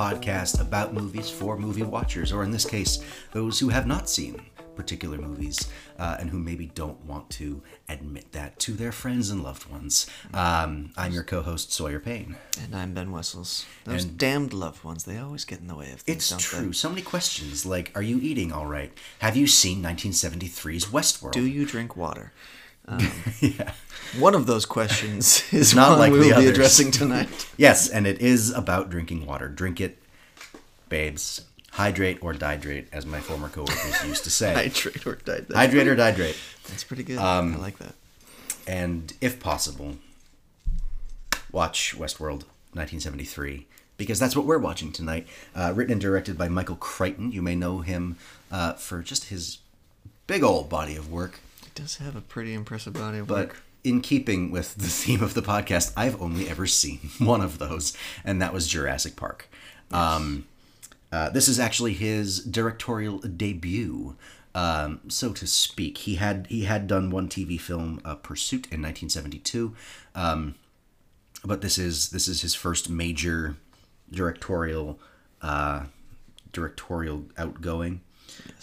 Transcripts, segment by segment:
podcast about movies for movie watchers, or in this case, those who have not seen particular movies uh, and who maybe don't want to admit that to their friends and loved ones. Um, I'm your co host, Sawyer Payne. And I'm Ben Wessels. Those And- damned loved ones, they always get in the way of things, It's true. So many questions like Are you eating all right? Have you seen 1973's Westworld? Do you drink water? Um, yeah. One of those questions is Not like we will be addressing tonight. Yes, and it is about drinking water. Drink it, babes. Hydrate or dihydrate, as my former coworkers used to say. Hydrate or. That's Hydrate or dihydrate. That's pretty good. Um, I like that. and if possible, watch Westworld 1973 because that's what we're watching tonight. Uh, written and directed by Michael Crichton. You may know him uh, for just his big old body of work. Does have a pretty impressive body of But work. in keeping with the theme of the podcast, I've only ever seen one of those, and that was Jurassic Park. Um, uh, this is actually his directorial debut, um, so to speak. He had he had done one TV film, uh, Pursuit, in 1972, um, but this is this is his first major directorial uh, directorial outgoing.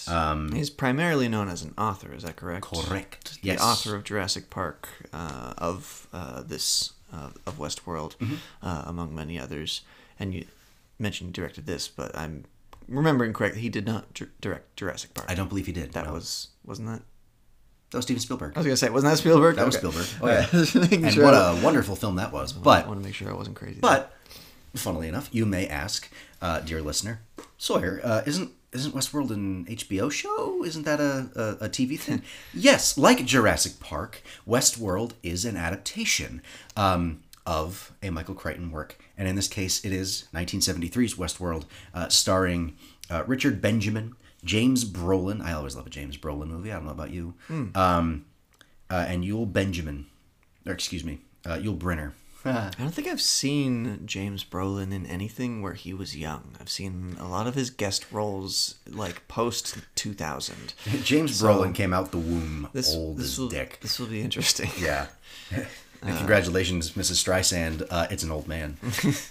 Um, He's primarily known as an author, is that correct? Correct. The Yes. author of Jurassic Park, uh, of uh, this, uh, of Westworld, Mm-hmm. uh, among many others. And you mentioned he directed this, but I'm remembering correctly, he did not dir- direct Jurassic Park. I don't believe he did. That no. was, wasn't that? that was Steven Spielberg. I was gonna say, wasn't that Spielberg? That was Spielberg. Oh, yeah. and sure what a wonderful film that was. But I want to make sure I wasn't crazy. but funnily enough, you may ask, uh, dear listener, Sawyer, uh, isn't isn't Westworld an HBO show? Isn't that a, a, a TV thing? yes, like Jurassic Park, Westworld is an adaptation um, of a Michael Crichton work, and in this case, it is 1973's Westworld, uh, starring uh, Richard Benjamin, James Brolin. I always love a James Brolin movie. I don't know about you. Um, uh, and Yul Benjamin, or excuse me, uh, Yul Brynner. I don't think I've seen James Brolin in anything where he was young. I've seen a lot of his guest roles like post 2000. James Brolin came out the womb This old this as will dick. this will be interesting. Yeah. And congratulations, Mrs. Streisand. Uh, it's an old man.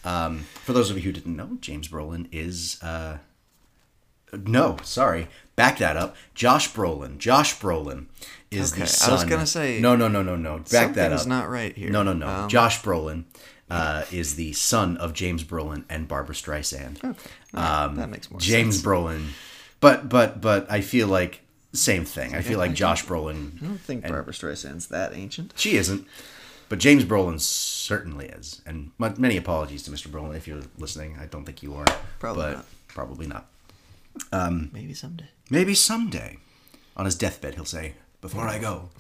um, for those of you who didn't know, James Brolin is. Uh, no, sorry. Back that up. Josh Brolin. Josh Brolin is Okay, the son. I was gonna say- No, no, no, no, no. Back that up. Not right here. No, no, no. Um, Josh Brolin uh, is the son of James Brolin and Barbra Streisand. Okay, right, that makes more Um, James sense. Brolin, but but but I feel like same thing. I feel like Josh Brolin. I don't think Barbra Streisand's that ancient. She isn't, but James Brolin certainly is. And m- many apologies to Mr. Brolin if you're listening. I don't think you are. Probably not. Probably not. Maybe someday. Maybe someday, on his deathbed, he'll say, "Before I go,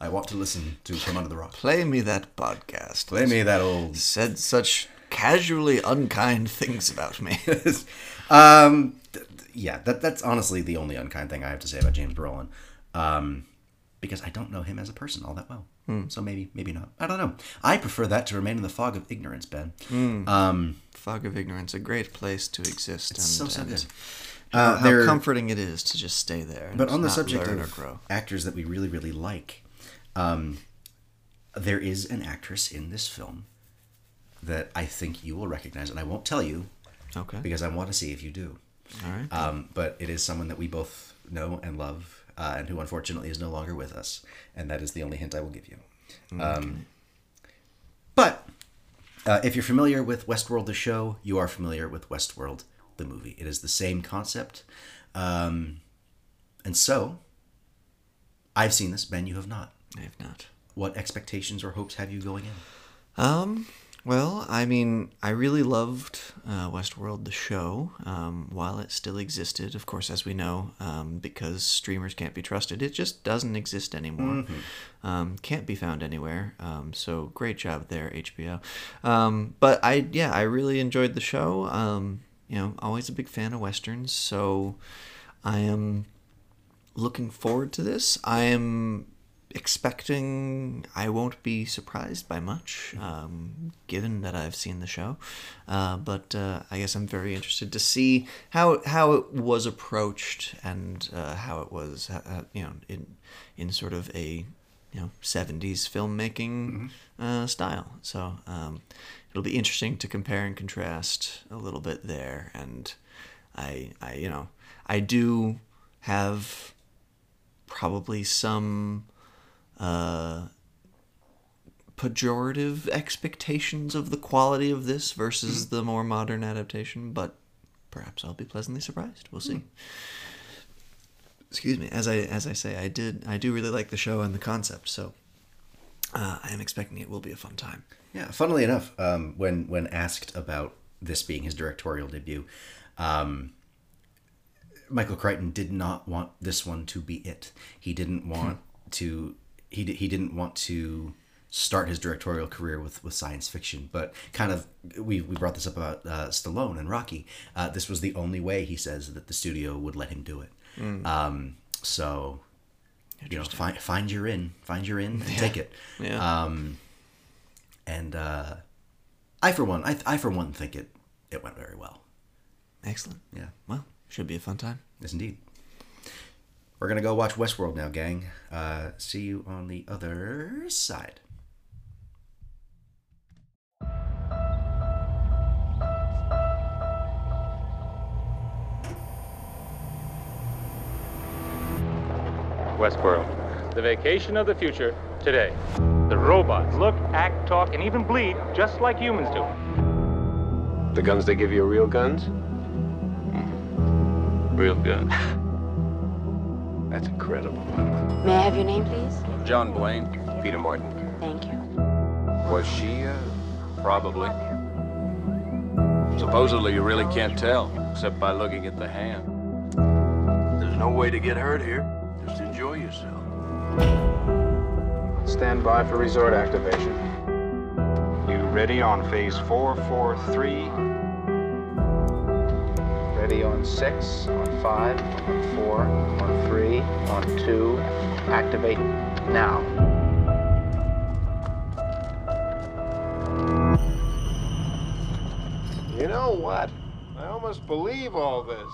I want to listen to From Under the Rock. Play me that podcast. Play me that old." Said such casually unkind things about me. um, th- th- yeah, that that's honestly the only unkind thing I have to say about James Brolin, um, because I don't know him as a person all that well. So maybe maybe not. I don't know. I prefer that to remain in the fog of ignorance, Ben. Um, Fog of ignorance, a great place to exist. and, so so and good. How, Uh, how comforting it is to just stay there. But on the subject of actors that we really, really like, um, there is an actress in this film that I think you will recognize, and I won't tell you Okay. because I want to see if you do. All right. Um, but it is someone that we both know and love, uh, and who unfortunately is no longer with us, and that is the only hint I will give you. Um, but uh, if you're familiar with Westworld the show, you are familiar with Westworld the movie. It is the same concept, um, and so I've seen this. Ben, you have not. I have not. What expectations or hopes have you going in? Um. Well, I mean, I really loved uh, Westworld, the show, um, while it still existed. Of course, as we know, um, because streamers can't be trusted, it just doesn't exist anymore. Um, can't be found anywhere. Um, so great job there, HBO. Um, but I, yeah, I really enjoyed the show. You know, always a big fan of westerns, so I am looking forward to this. I am expecting I won't be surprised by much, um, given that I've seen the show. Uh, but uh, I guess I'm very interested to see how how it was approached and uh, how it was, uh, uh, you know, in in sort of a you know 70s filmmaking uh, style. So um, it'll be interesting to compare and contrast a little bit there. And I, I you know, I do have probably some uh, pejorative expectations of the quality of this versus the more modern adaptation, but perhaps I'll be pleasantly surprised. We'll see. Excuse me. As I as I say, I did I do really like the show and the concept, so uh, I am expecting it will be a fun time. Yeah, funnily enough, um, when when asked about this being his directorial debut, um, Michael Crichton did not want this one to be it. He didn't want to. He he didn't want to start his directorial career with, with science fiction, but kind of we, we brought this up about uh, Stallone and Rocky. Uh, this was the only way he says that the studio would let him do it. Um, so you know, find find your in, find your in, and take it. Yeah. Um, and uh, I for one, I, I for one think it it went very well. Excellent. Yeah, Well, should be a fun time. yes indeed. We're gonna go watch Westworld now, gang. Uh, see you on the other side. Westworld, the vacation of the future today. The robots look, act, talk, and even bleed just like humans do. The guns they give you are real guns? Real guns. That's incredible. May I have your name, please? John Blaine. Peter Martin. Thank you. Was she, uh, probably? Supposedly you really can't tell, except by looking at the hand. There's no way to get hurt here. Just enjoy yourself. Stand by for resort activation. You ready on phase four, four, three? Ready on six, on five, on four, on three, on two. Activate now. You know what? I almost believe all this.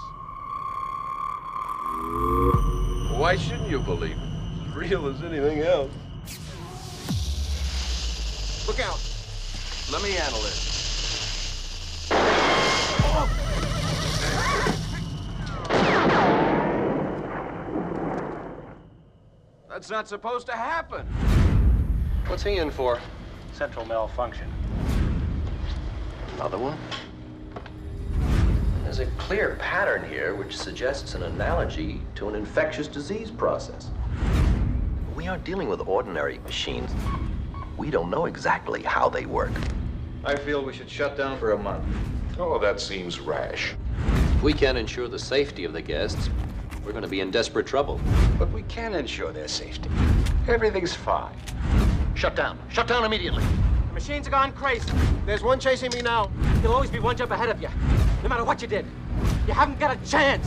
Why shouldn't you believe it? It's as real as anything else. Look out! Let me handle this. That's not supposed to happen. What's he in for? Central malfunction. Another one? There's a clear pattern here which suggests an analogy to an infectious disease process. We aren't dealing with ordinary machines. We don't know exactly how they work. I feel we should shut down for a month. Oh, that seems rash. If we can't ensure the safety of the guests, we're going to be in desperate trouble. But we can ensure their safety. Everything's fine. Shut down. Shut down immediately. Machines are gone crazy. There's one chasing me now. There'll always be one jump ahead of you. No matter what you did. You haven't got a chance.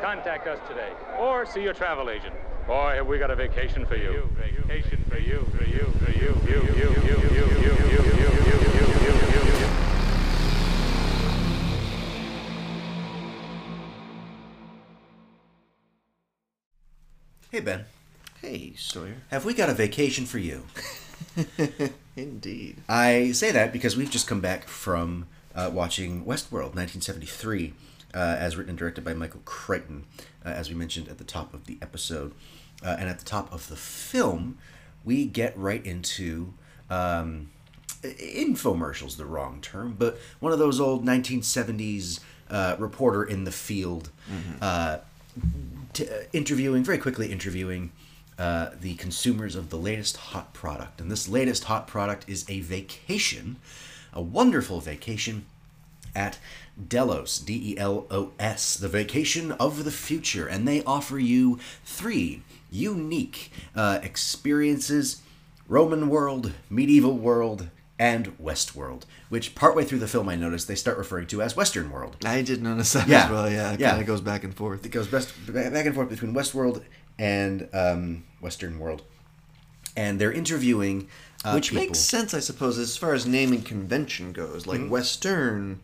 Contact us today or see your travel agent. Boy, have we got a vacation for you. Vacation for you, for you, for you, you, you, you, you, you, you, you, you, you, you, you, you. Hey Ben, Hey, Sawyer. have we got a vacation for you? Indeed. I say that because we've just come back from uh, watching Westworld 1973, uh, as written and directed by Michael Crichton, uh, as we mentioned at the top of the episode. Uh, and at the top of the film, we get right into um, infomercials, the wrong term, but one of those old 1970s uh, reporter in the field uh, t- uh, interviewing, very quickly interviewing uh, the consumers of the latest hot product. And this latest hot product is a vacation, a wonderful vacation at Delos, D E L O S, the vacation of the future. And they offer you three unique uh, experiences Roman world, medieval world, and West world, which partway through the film I noticed they start referring to as Western world. I did notice that Yeah. as well. Yeah, it Yeah. kind of goes back and forth. It goes best back and forth between Westworld and um, Western World. and they're interviewing uh, Which people. makes sense, I suppose, as far as naming convention goes. Like Mhm. Western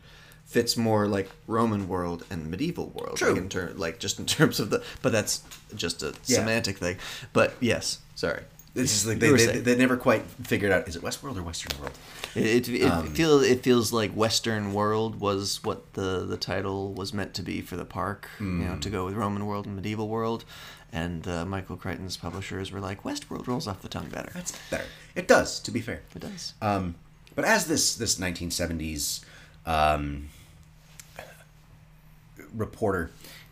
fits more like Roman world and medieval world. True. Like, in ter- like just in terms of the, but that's just a Yeah. semantic thing. But yes, sorry. It's just like they, they, they never quite figured out is it Westworld or Western World? It it, it Um, feels it feels like Western world was what the the title was meant to be for the park. You know, Mm. to go with Roman world and medieval world. And uh, Michael Crichton's publishers were like, Westworld rolls off the tongue better. That's better. It does, to be fair. It does. Um, but as this this 1970s um, reporter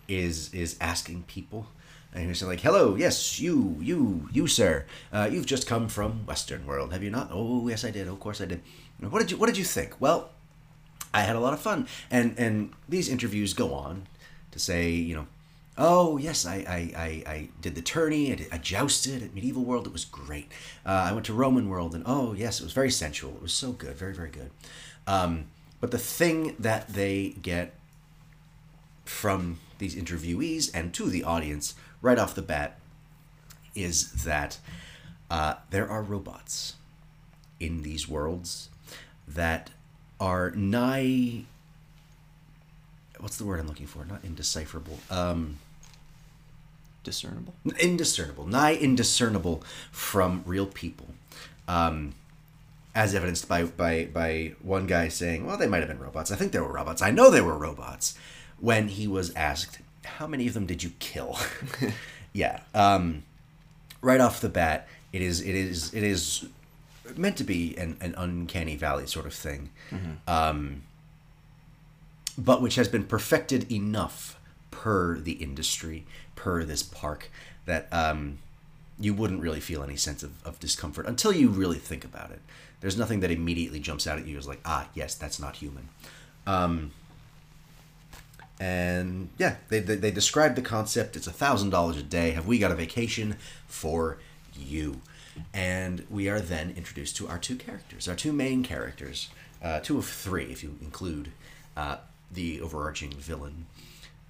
is is asking people, and he's like, "Hello, yes, you, you, you, sir, uh, you've just come from Western world, have you not? Oh, yes, I did. Of course, I did. What did you What did you think? Well, I had a lot of fun, and and these interviews go on to say, you know, oh yes, I I, I, I did the tourney, I, did, I jousted at medieval world, it was great. Uh, I went to Roman world, and oh yes, it was very sensual, it was so good, very very good. Um, but the thing that they get from these interviewees and to the audience right off the bat is that uh, there are robots in these worlds that are nigh what's the word i'm looking for? Not indecipherable um discernible. Indiscernible. Nigh indiscernible from real people. Um as evidenced by by by one guy saying well they might have been robots. I think they were robots. I know they were robots when he was asked how many of them did you kill yeah um right off the bat it is it is it is meant to be an, an uncanny valley sort of thing um but which has been perfected enough per the industry, per this park, that um, you wouldn't really feel any sense of, of discomfort until you really think about it. There's nothing that immediately jumps out at you as like, ah, yes, that's not human. Um, and yeah, they, they, they describe the concept. It's a thousand dollars a day. Have we got a vacation for you? And we are then introduced to our two characters, our two main characters, uh, two of three if you include uh, the overarching villain,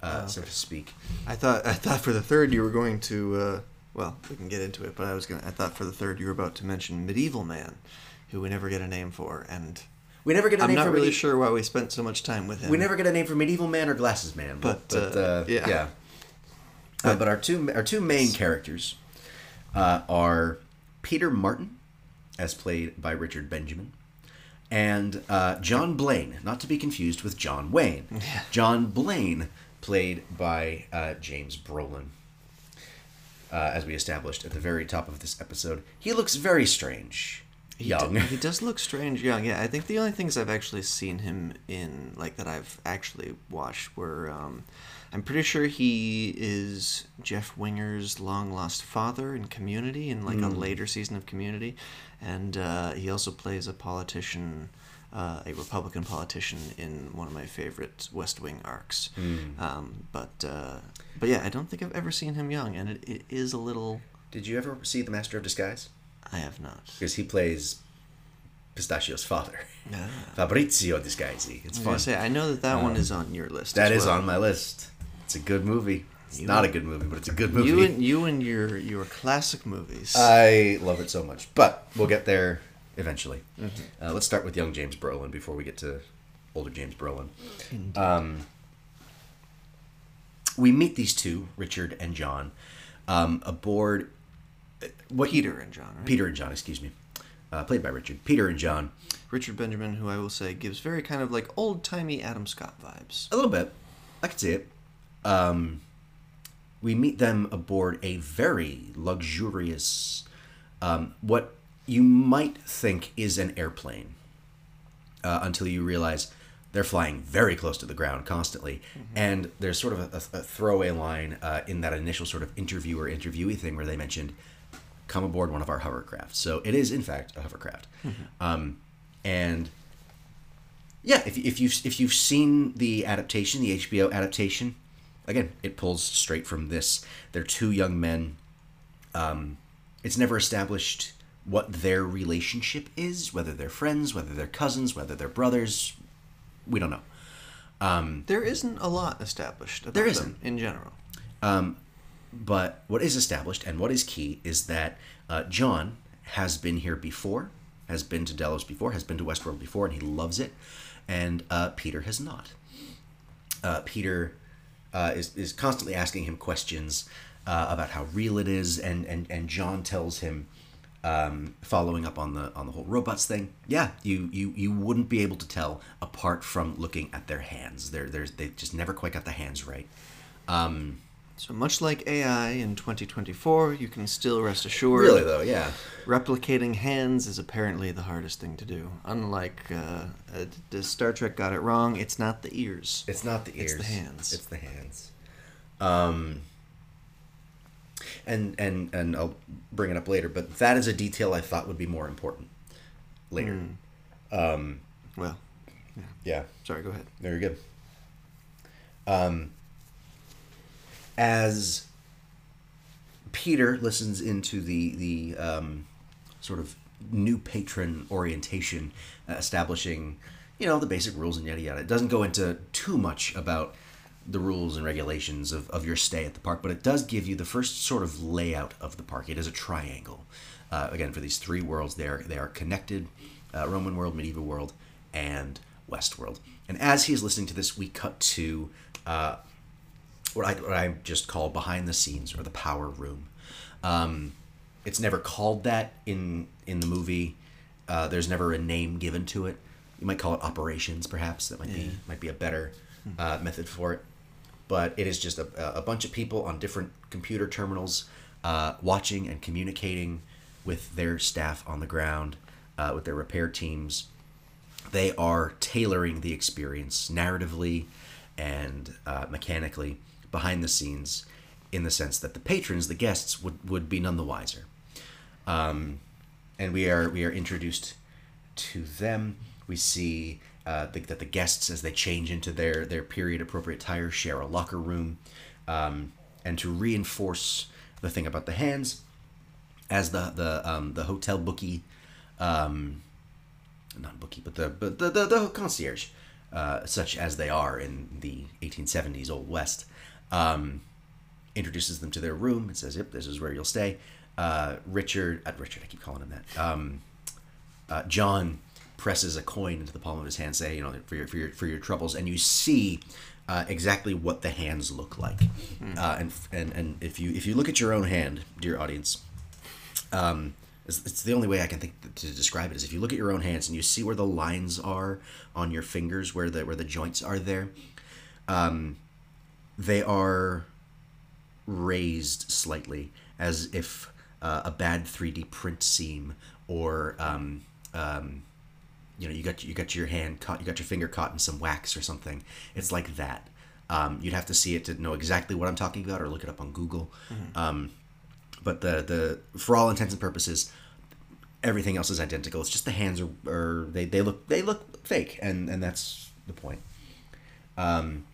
uh, Oh, so to speak. I thought I thought for the third you were going to uh, well we can get into it but I was gonna I thought for the third you were about to mention medieval man who we never get a name for and We never get a I'm name not for really medi- sure why we spent so much time with him We never get a name for medieval man or glasses man, but, But, but, uh, uh, yeah. yeah. Uh, but our two our two main characters uh, are Peter Martin, as played by Richard Benjamin, and uh, John Blaine, not to be confused with John Wayne. John Blaine, played by uh, James Brolin. Uh, as we established at the very top of this episode, he looks very strange, He young. d- he does look strange young. Yeah, I think the only things I've actually seen him in, like that I've actually watched, were um, I'm pretty sure he is Jeff Winger's long lost father in Community, in like a Mm. later season of Community, and uh, he also plays a politician. Uh, a Republican politician in one of my favorite West Wing arcs, Mm. um, but uh, but yeah, I don't think I've ever seen him young, and it, it is a little. Did you ever see The Master of Disguise? I have not. Because he plays Pistachio's father, Ah. Fabbrizio Disguisey. It's I was fun. gonna say, I know that that one Um, is on your list. That is well. on my list. It's a good movie. It's You- not a good movie, but it's a good movie. You and you and your your classic movies. I love it so much, but we'll get there eventually. Mhm. Uh, let's start with young James Brolin before we get to older James Brolin. Um, we meet these two, Richard and John, um, aboard. What Peter and John, right? Peter and John, excuse me, uh, played by Richard. Peter and John. Richard Benjamin, who I will say gives very kind of like old timey Adam Scott vibes. A little bit. I could see it. Um, we meet them aboard a very luxurious, um, what you might think is an airplane, uh, until you realize they're flying very close to the ground constantly. And there's sort of a, a, a throwaway line uh, in that initial sort of interviewer interviewee thing where they mentioned, come aboard one of our hovercrafts. So it is, in fact, a hovercraft. Um, and yeah, if, if you've if you've seen the adaptation, the HBO adaptation, again, it pulls straight from this. They're two young men. Um, it's never established what their relationship is, whether they're friends, whether they're cousins, whether they're brothers. We don't know. Um, There isn't a lot established about There them isn't. in general. um, but what is established and what is key is that uh, John, has been here before, has been to Delos before, has been to Westworld before, and he loves it. And uh, Peter has not. Uh, Peter uh, is, is constantly asking him questions uh, about how real it is, and, and, and John tells him, um, following up on the on the whole robots thing, yeah, you, you you wouldn't be able to tell apart from looking at their hands. They're, they're they just never quite got the hands right. Um, So much like AI in 2024, you can still rest assured. Really though, yeah. Replicating hands is apparently the hardest thing to do. Unlike uh, uh, does Star Trek got it wrong? It's not the ears. It's not the ears. It's the hands. It's the hands. Um, and and and I'll bring it up later, but that is a detail I thought would be more important later. Um, well, yeah. Sorry, go ahead. Very good. Um, as Peter listens into the the um, sort of new patron orientation, uh, establishing, you know, the basic rules and yada yada. It doesn't go into too much about the rules and regulations of, of your stay at the park, but it does give you the first sort of layout of the park. It is a triangle. Uh, again, for these three worlds, they are, they are connected uh, Roman world, medieval world, and West world. And as he is listening to this, we cut to uh, what, I, what I just call behind the scenes or the power room. Um, it's never called that in in the movie. Uh, there's never a name given to it. You might call it operations, perhaps. That might be might be a better uh, method for it. But it is just a, a bunch of people on different computer terminals uh, watching and communicating with their staff on the ground, uh, with their repair teams. They are tailoring the experience narratively and uh, mechanically behind the scenes in the sense that the patrons, the guests, would, would be none the wiser. Um, and we are we are introduced to them. We see uh, the, that the guests, as they change into their their period appropriate attire, share a locker room, um, and to reinforce the thing about the hands, as the the um, the hotel bookie, um, not bookie, but the but the the, the concierge, uh, such as they are in the 1870s Old West, um, introduces them to their room and says, "Yep, this is where you'll stay." Uh, Richard, uh, Richard, I keep calling him that. Um, uh, John presses a coin into the palm of his hand, say, "You know, for your for your for your troubles," and you see uh, exactly what the hands look like. Uh, and and and if you if you look at your own hand, dear audience, um, it's, it's the only way I can think to describe it is if you look at your own hands and you see where the lines are on your fingers, where the where the joints are there, um, they are raised slightly as if uh, a bad 3D print seam or um, um, you know you got you got your hand caught you got your finger caught in some wax or something. It's like that. Um, you'd have to see it to know exactly what I'm talking about or look it up on Google. Um, but the the for all intents and purposes, everything else is identical. It's just the hands are, are they, they look they look fake, and and that's the point. Um,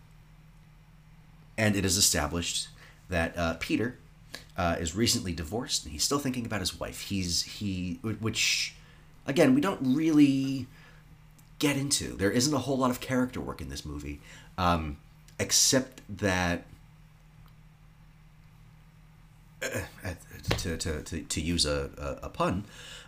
and it is established that uh, Peter uh, is recently divorced, and he's still thinking about his wife. He's he, which again we don't really get into. There isn't a whole lot of character work in this movie, um, except that uh, to, to, to, to use a, a, a pun,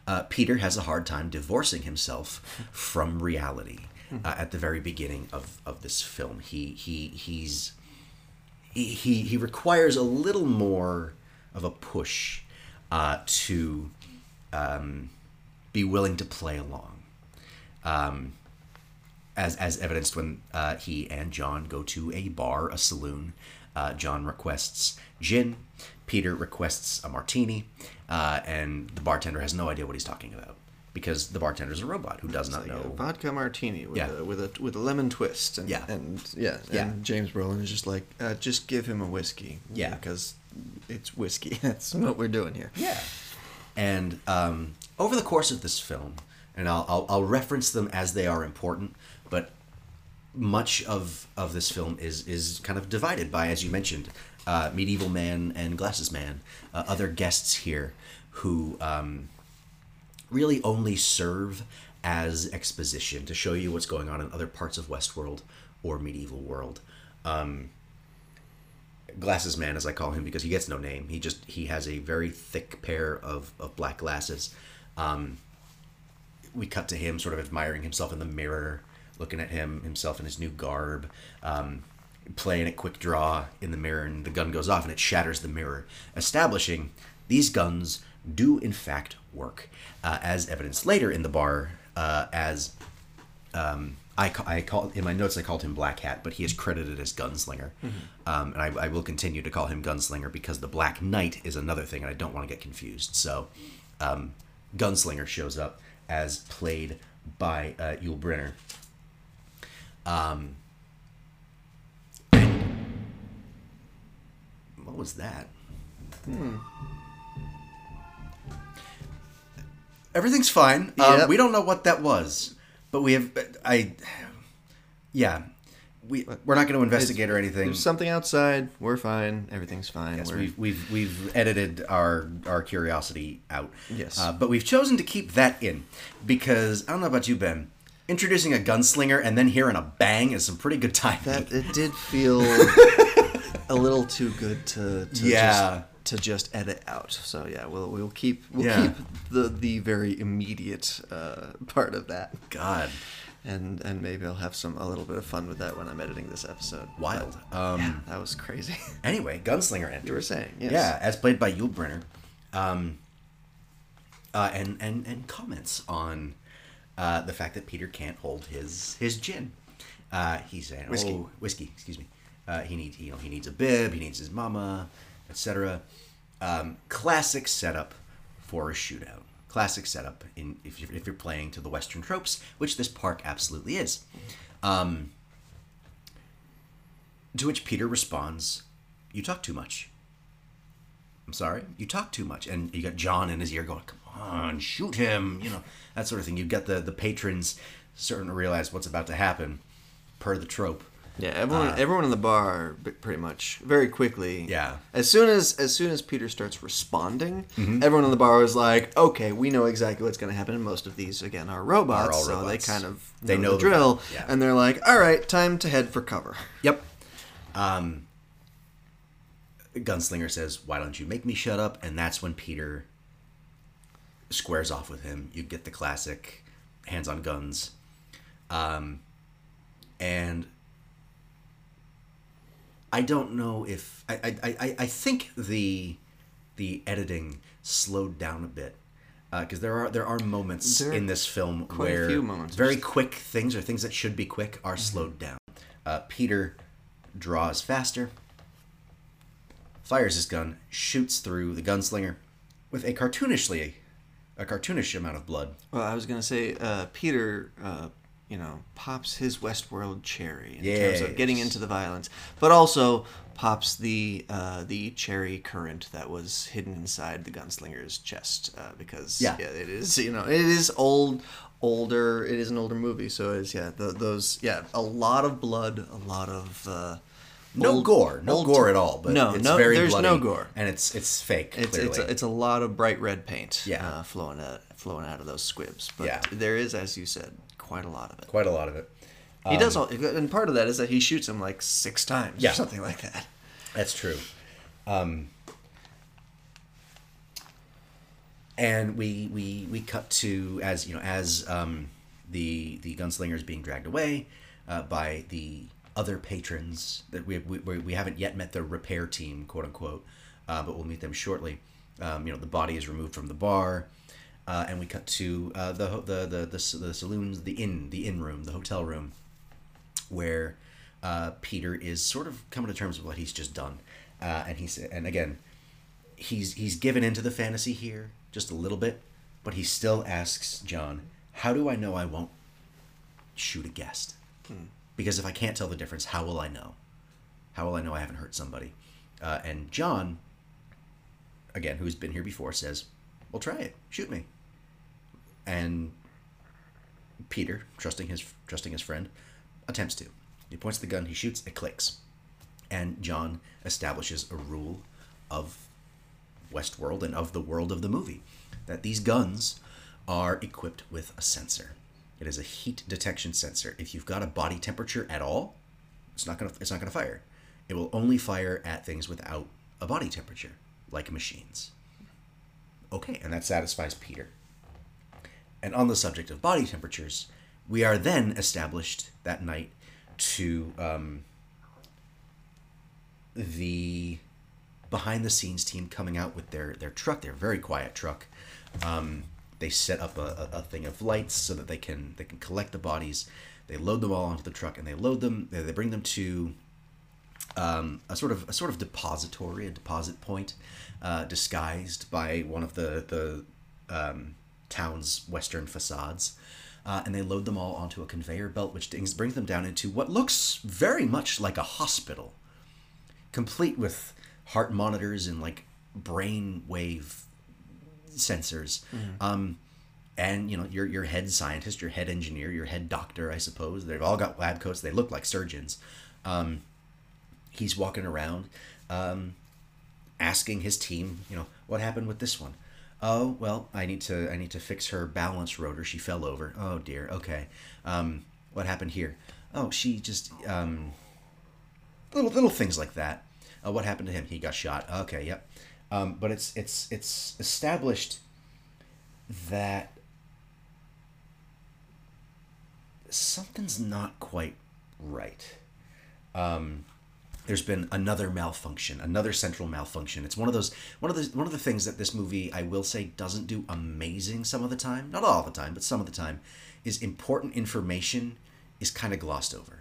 uh, Peter has a hard time divorcing himself from reality. Uh, at the very beginning of, of this film, he he he's he, he requires a little more of a push uh, to um, be willing to play along. Um, as, as evidenced when uh, he and John go to a bar, a saloon. Uh, John requests gin, Peter requests a martini, uh, and the bartender has no idea what he's talking about because the bartender is a robot who does not Like know. a vodka martini with, Yeah. a, with a with a lemon twist. And, Yeah. and yeah, Yeah. And James Brolin is just like, uh, just give him a whiskey. Yeah. because it's whiskey. That's what we're doing here. Yeah. And um, over the course of this film, and I'll, I'll, I'll reference them as they are important, but much of, of this film is, is kind of divided by, as you mentioned, uh, Medieval Man and Glasses Man, uh, other guests here who um, really only serve as exposition to show you what's going on in other parts of Westworld or Medieval World. Um, glasses man, as I call him, because he gets no name. He just he has a very thick pair of, of black glasses. Um, we cut to him sort of admiring himself in the mirror, looking at him himself in his new garb, um, playing a quick draw in the mirror, and the gun goes off and it shatters the mirror, establishing these guns do in fact work, uh, as evidenced later in the bar uh, as um, I, I call in my notes I called him Black Hat, but he is credited as Gunslinger, um, and I, I will continue to call him Gunslinger because the Black Knight is another thing, and I don't want to get confused. So, um, Gunslinger shows up as played by uh, Yul Brynner. Um, what was that? Everything's fine. Um, we don't know what that was, but we have. I, yeah, we we're not going to investigate or anything. There's something outside. We're fine. Everything's fine. Yes, we've we've we've edited our our curiosity out. Yes. uh, but we've chosen to keep that in because I don't know about you, Ben. Introducing a gunslinger and then hearing a bang is some pretty good timing. that it did feel a little too good to, to Yeah. To just edit out. So yeah, we'll we'll keep we'll Yeah. keep the the very immediate uh, part of that. God, And and maybe I'll have some a little bit of fun with that when I'm editing this episode. wild. But, Um, yeah, that was crazy. Anyway, gunslinger enters. you were saying yes. Yeah, as played by Yul Brynner, um, uh, and and and comments on uh, the fact that Peter can't hold his his gin. Uh, he's saying, Whiskey. "Oh, whiskey, excuse me. Uh, he needs, you know, he needs a bib. He needs his mama, etc." Um, classic setup for a shootout. Classic setup in if you're, if you're playing to the Western tropes, which this park absolutely is. Um, to which Peter responds, "You talk too much." I'm sorry, you talk too much, and you got John in his ear going, "Come on, shoot him," you know that sort of thing. You got the the patrons starting to realize what's about to happen, per the trope. Yeah, everyone, everyone in the bar, pretty much, very quickly. Uh, Yeah. As soon as as soon as Peter starts responding, everyone in the bar is like, "Okay, we know exactly what's going to happen." And most of these, again, are robots, Are all so robots. they kind of They know, know the the- drill, yeah. and they're like, "All right, time to head for cover." Yep. Um, Gunslinger says, "Why don't you make me shut up?" And that's when Peter squares off with him. You get the classic hands on guns, um, and I don't know if I I, I, I think the the editing slowed down a bit because there are there are moments There are in this film where very quick things or things that should be quick Mm-hmm. are slowed down. Uh, Peter draws faster, fires his gun, shoots through the gunslinger with a cartoonishly a cartoonish amount of blood. Well, I was gonna say, uh, Peter, uh, you know, pops his Westworld cherry in terms of getting into the violence, but also pops the uh, the cherry current that was hidden inside the gunslinger's chest uh, because Yeah. it is you know it is old older it is an older movie so it's yeah the, those yeah a lot of blood a lot of uh, No old- gore, no old- gore at all. But no it's no very there's bloody, no gore and it's it's fake. it's it's a, it's a lot of bright red paint Yeah. uh, flowing out flowing out of those squibs but Yeah. there is as you said quite a lot of it quite a lot of it. he does all and part of that is that he shoots him like six times Yeah. or something like that That's true. Um, and we, we we cut to as you know as um, the the gunslinger is being dragged away uh, by the other patrons that we, we we haven't yet met the repair team quote unquote, uh, but we'll meet them shortly. Um, you know the body is removed from the bar. Uh, and we cut to uh, the, ho- the the the the saloons, the inn, the inn room, the hotel room, where uh, Peter is sort of coming to terms with what he's just done, uh, and he's and again, he's he's given into the fantasy here just a little bit, but he still asks John, "How do I know I won't shoot a guest? Because if I can't tell the difference, how will I know? How will I know I haven't hurt somebody?" Uh, and John, again, who's been here before, says, "Well, try it. Shoot me." And Peter, trusting his trusting his friend, attempts to. He points the gun, he shoots, it clicks. And John establishes a rule of Westworld and of the world of the movie that these guns are equipped with a sensor. It is a heat detection sensor. If you've got a body temperature at all, it's not gonna it's not gonna fire. It will only fire at things without a body temperature, like machines. Okay, and that satisfies Peter. And on the subject of body temperatures, we are then established that night to um, the behind the scenes team coming out with their, their truck, their very quiet truck. Um, they set up a, a, thing of lights so that they can they can collect the bodies. They load them all onto the truck and they load them. They bring them to um, a sort of a sort of depository, a deposit point, uh, disguised by one of the the um, town's western facades, uh, and they load them all onto a conveyor belt, which brings them down into what looks very much like a hospital, complete with heart monitors and like brain wave sensors. Um, and you know your your head scientist, your head engineer, your head doctor, I suppose. They've all got lab coats. They look like surgeons. Um, he's walking around, um, asking his team, you know, what happened with this one? Oh well, I need to I need to fix her balance rotor. She fell over. Oh dear. Okay. Um, what happened here? Oh, she just um, little little things like that. Uh, what happened to him? He got shot. Okay. Yep. Um, but it's it's it's established that something's not quite right. Um, there's been another malfunction, another central malfunction. It's one of those one of the one of the things that this movie I will say doesn't do amazing some of the time, not all the time, but some of the time, is important information is kind of glossed over.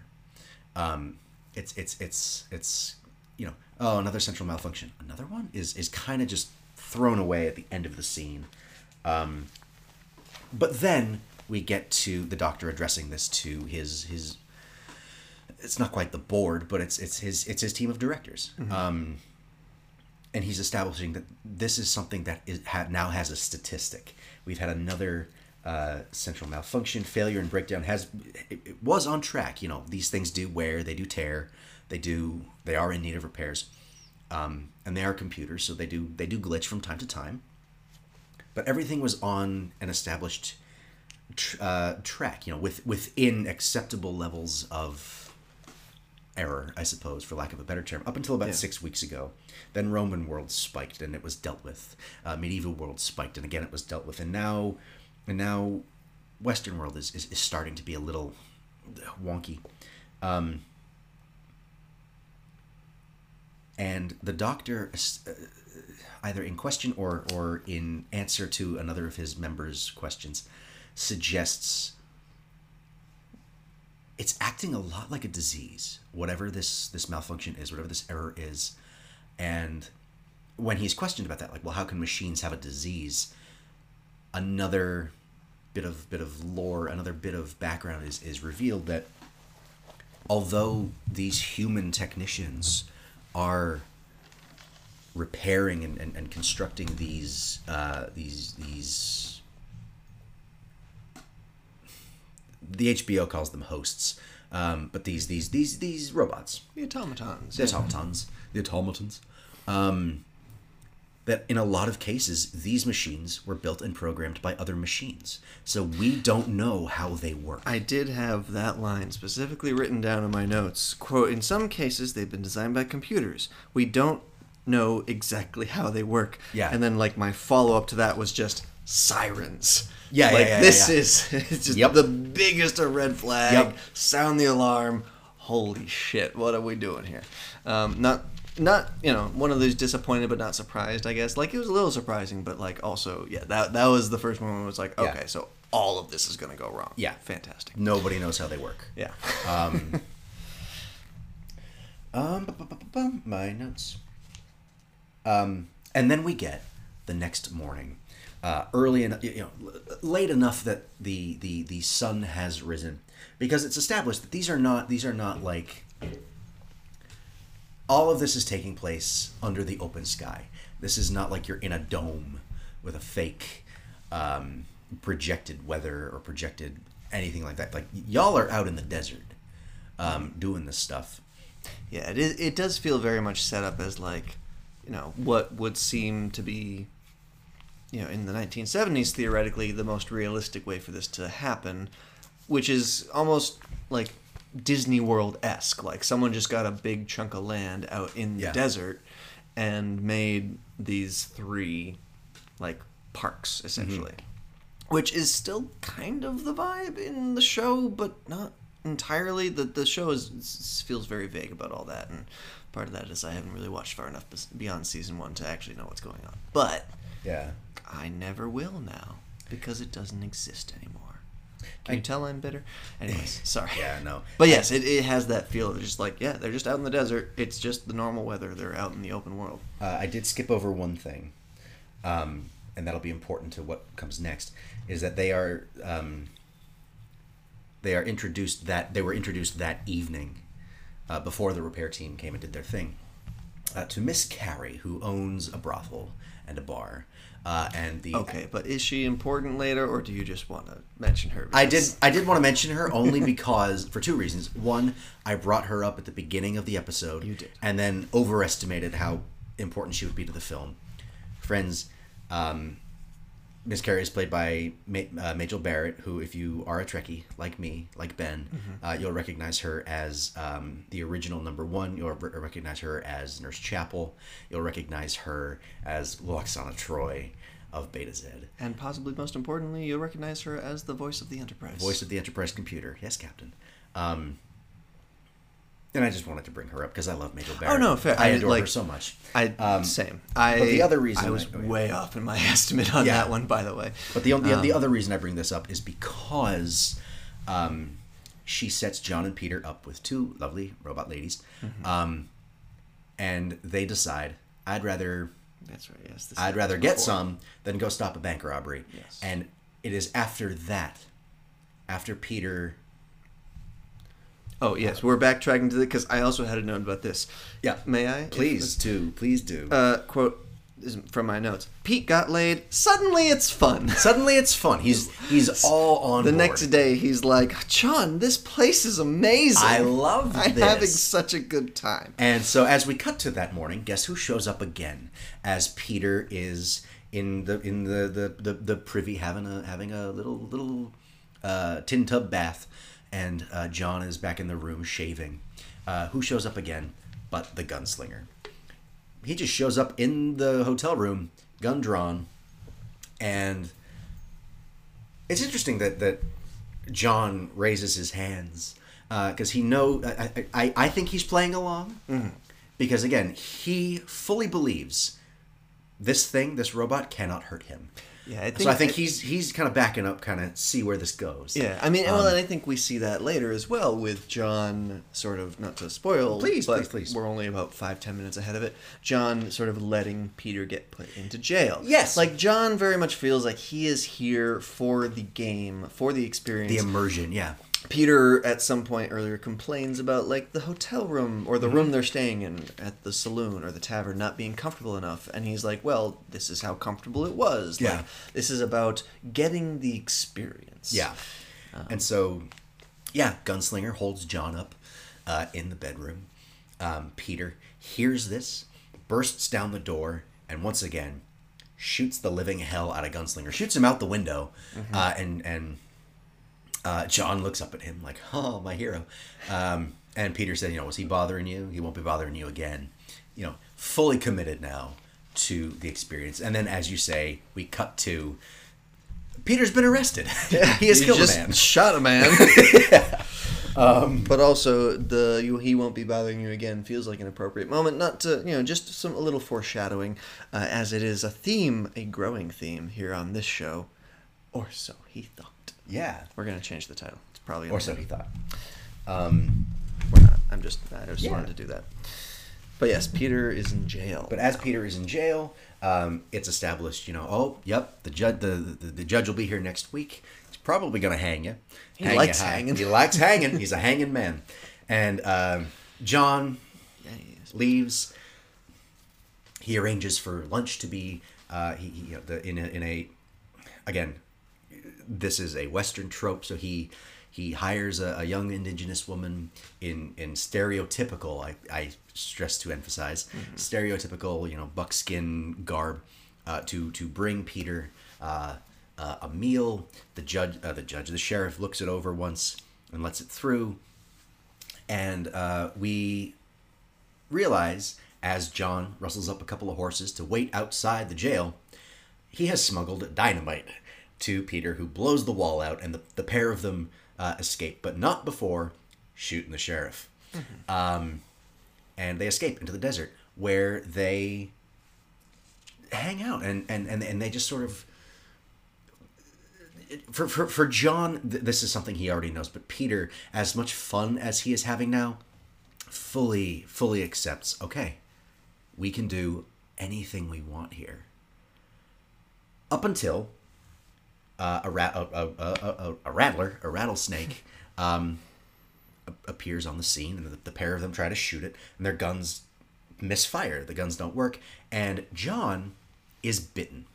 Um, it's it's it's it's you know oh another central malfunction, another one is is kind of just thrown away at the end of the scene. Um, but then we get to the doctor addressing this to his his it's not quite the board, but it's it's his it's his team of directors. Um, and he's establishing that this is something that is ha, now has a statistic. We've had another uh, central malfunction, failure, and breakdown. Has it, it was on track. You know, these things do wear, they do tear, they do they are in need of repairs, um, and they are computers, so they do they do glitch from time to time. But everything was on an established tr- uh, track. You know, with within acceptable levels of error, I suppose, for lack of a better term, up until about Yeah. six weeks ago. Then Roman world spiked and it was dealt with. Uh, medieval world spiked and again it was dealt with. And now, and now, Western world is, is, is starting to be a little wonky. Um, and the doctor, uh, either in question or, or in answer to another of his members' questions, suggests it's acting a lot like a disease whatever this this malfunction is whatever this error is. And when he's questioned about that like well how can machines have a disease? Another bit of bit of lore another bit of background is is revealed that although these human technicians are repairing and, and, and constructing these uh, these these the HBO calls them hosts, um, but these these these these robots, The automatons. the automatons, the automatons, um, that in a lot of cases these machines were built and programmed by other machines, so we don't know how they work. I did have that line specifically written down in my notes. Quote, in some cases they've been designed by computers. We don't know exactly how they work. Yeah. And then like my follow up to that was just sirens. Yeah, yeah, like yeah, this yeah. is it's just Yep. the biggest of red flag. Yep. Sound the alarm. Holy shit, what are we doing here? Um, not not you know one of those disappointed but not surprised I guess like it was a little surprising but like also yeah that that was the first moment was like Yeah. okay so all of this is gonna go wrong Yeah. fantastic Nobody knows how they work. yeah Um, um, my notes. Um, and then we get the next morning, uh, early enough, you know, late enough that the, the the sun has risen, because it's established that these are not these are not like. All of this is taking place under the open sky. This is not like you're in a dome with a fake um, projected weather or projected anything like that. Like y'all are out in the desert um, doing this stuff. Yeah, it, it does feel very much set up as like, you know, what would seem to be, you know, in the 1970s, theoretically, the most realistic way for this to happen, which is almost like Disney World esque. Like someone just got a big chunk of land out in the Yeah. desert and made these three like parks essentially, mm-hmm. which is still kind of the vibe in the show, but not entirely. The the show is- feels very vague about all that, and part of that is I haven't really watched far enough beyond season one to actually know what's going on. But Yeah. I never will now because it doesn't exist anymore. Can you tell I'm bitter? Anyways, sorry. Yeah, no. But yes, it, it has that feel of just like, yeah, they're just out in the desert. It's just the normal weather. They're out in the open world. Uh, I did skip over one thing, um, and that'll be important to what comes next. Is that they are um, they are introduced that they were introduced that evening uh, before the repair team came and did their thing uh, to Miss Carrie, who owns a brothel and a bar, uh, and the Okay, but is she important later, or do you just want to mention her? I did. I did want to mention her only because for two reasons. One, I brought her up at the beginning of the episode. You did. and then overestimated how important she would be to the film. Friends, um, Miss Carrie is played by Ma- uh, Majel Barrett, who, if you are a Trekkie like me, like Ben, Mm-hmm. uh, you'll recognize her as um, the original number one. You'll re- recognize her as Nurse Chapel. You'll recognize her as Lwaxana Troi of Betazed. And possibly most importantly, you'll recognize her as the voice of the Enterprise. Voice of the Enterprise computer. Yes, Captain. Um, and I just wanted to bring her up because I love Majel Barrett. Oh no, fair. I, I adore like- her so much. I Um, same. I the other reason I was I- way off in my estimate on Yeah. that one, by the way. But the, the, the Um, other reason I bring this up is because um, she sets John and Peter up with two lovely robot ladies. Mm-hmm. Um, and they decide, I'd rather That's right. Yes. I'd rather get before. some than go stop a bank robbery. Yes. And it is after that, after Peter Oh yes, we're backtracking to the because I also had a note about this. Yeah. May I? Please do, please do. Uh, quote this is from my notes. Pete got laid. Suddenly it's fun. Suddenly it's fun. He's he's all on the board. next day he's like, John, this place is amazing. I love I'm this." having such a good time. And so as we cut to that morning, guess who shows up again? As Peter is in the in the the, the, the privy having a having a little little uh, tin tub bath, and uh, John is back in the room shaving. Uh, who shows up again? But the gunslinger. He just shows up in the hotel room, gun drawn, and it's interesting that that John raises his hands because he know I, I I think he's playing along because again he fully believes this thing this robot cannot hurt him. Yeah, I so I think he's he's kind of backing up, kind of see where this goes. Yeah, I mean, well, Um, and I think we see that later as well with John. Sort of not to spoil, Please, please, please. We're only about five ten minutes ahead of it. John sort of letting Peter get put into jail. Yes. like John very much feels like he is here for the game, for the experience. the immersion. Yeah, Peter at some point earlier complains about like the hotel room or the Mm-hmm. room they're staying in at the saloon or the tavern not being comfortable enough and he's like well this is how comfortable it was Yeah. like, this is about getting the experience yeah. Um, and so, yeah, gunslinger holds John up uh, in the bedroom. Um, Peter hears this, bursts down the door, and once again shoots the living hell out of gunslinger. Shoots him out the window, Mm-hmm. uh, and and uh, John looks up at him like, "Oh, my hero." Um, and Peter said, "You know, was he bothering you? He won't be bothering you again." You know, fully committed now to the experience. And then, as you say, we cut to Peter's been arrested. he has killed a man. shot a man but also the you, he won't be bothering you again feels like an appropriate moment not to you know just some a little foreshadowing uh, as it is a theme a growing theme here on this show or so he thought Yeah, we're gonna change the title it's probably or so he gonna- thought. We're not. I'm just. I just Yeah. wanted to do that. But yes, Peter is in jail. But as Peter is in jail, um, it's established, you know, oh, yep, the judge, the, the, the judge will be here next week. He's probably going to hang you. He Hang likes you hanging. He likes hanging. He's a hanging man. And um John leaves. He arranges for lunch to be uh, he, he, you know, the, in a, in a again. This is a Western trope, so he he hires a, a young indigenous woman in in stereotypical. I, I stress to emphasize stereotypical, you know, buckskin garb uh, to to bring Peter uh, uh, a meal. The judge, uh, the judge, the sheriff looks it over once and lets it through and uh, we realize as John rustles up a couple of horses to wait outside the jail, he has smuggled dynamite to Peter, who blows the wall out, and the, the pair of them uh, escape, but not before shooting the sheriff. Um, and they escape into the desert, where they hang out, and, and, and, and they just sort of. For, for, for John, th- this is something he already knows, but Peter, as much fun as he is having now, fully fully accepts okay we can do anything we want here up until uh, a, rat, a, a, a, a, a rattler a rattlesnake um, appears on the scene and the, the pair of them try to shoot it and their guns misfire. The guns don't work. And john is bitten.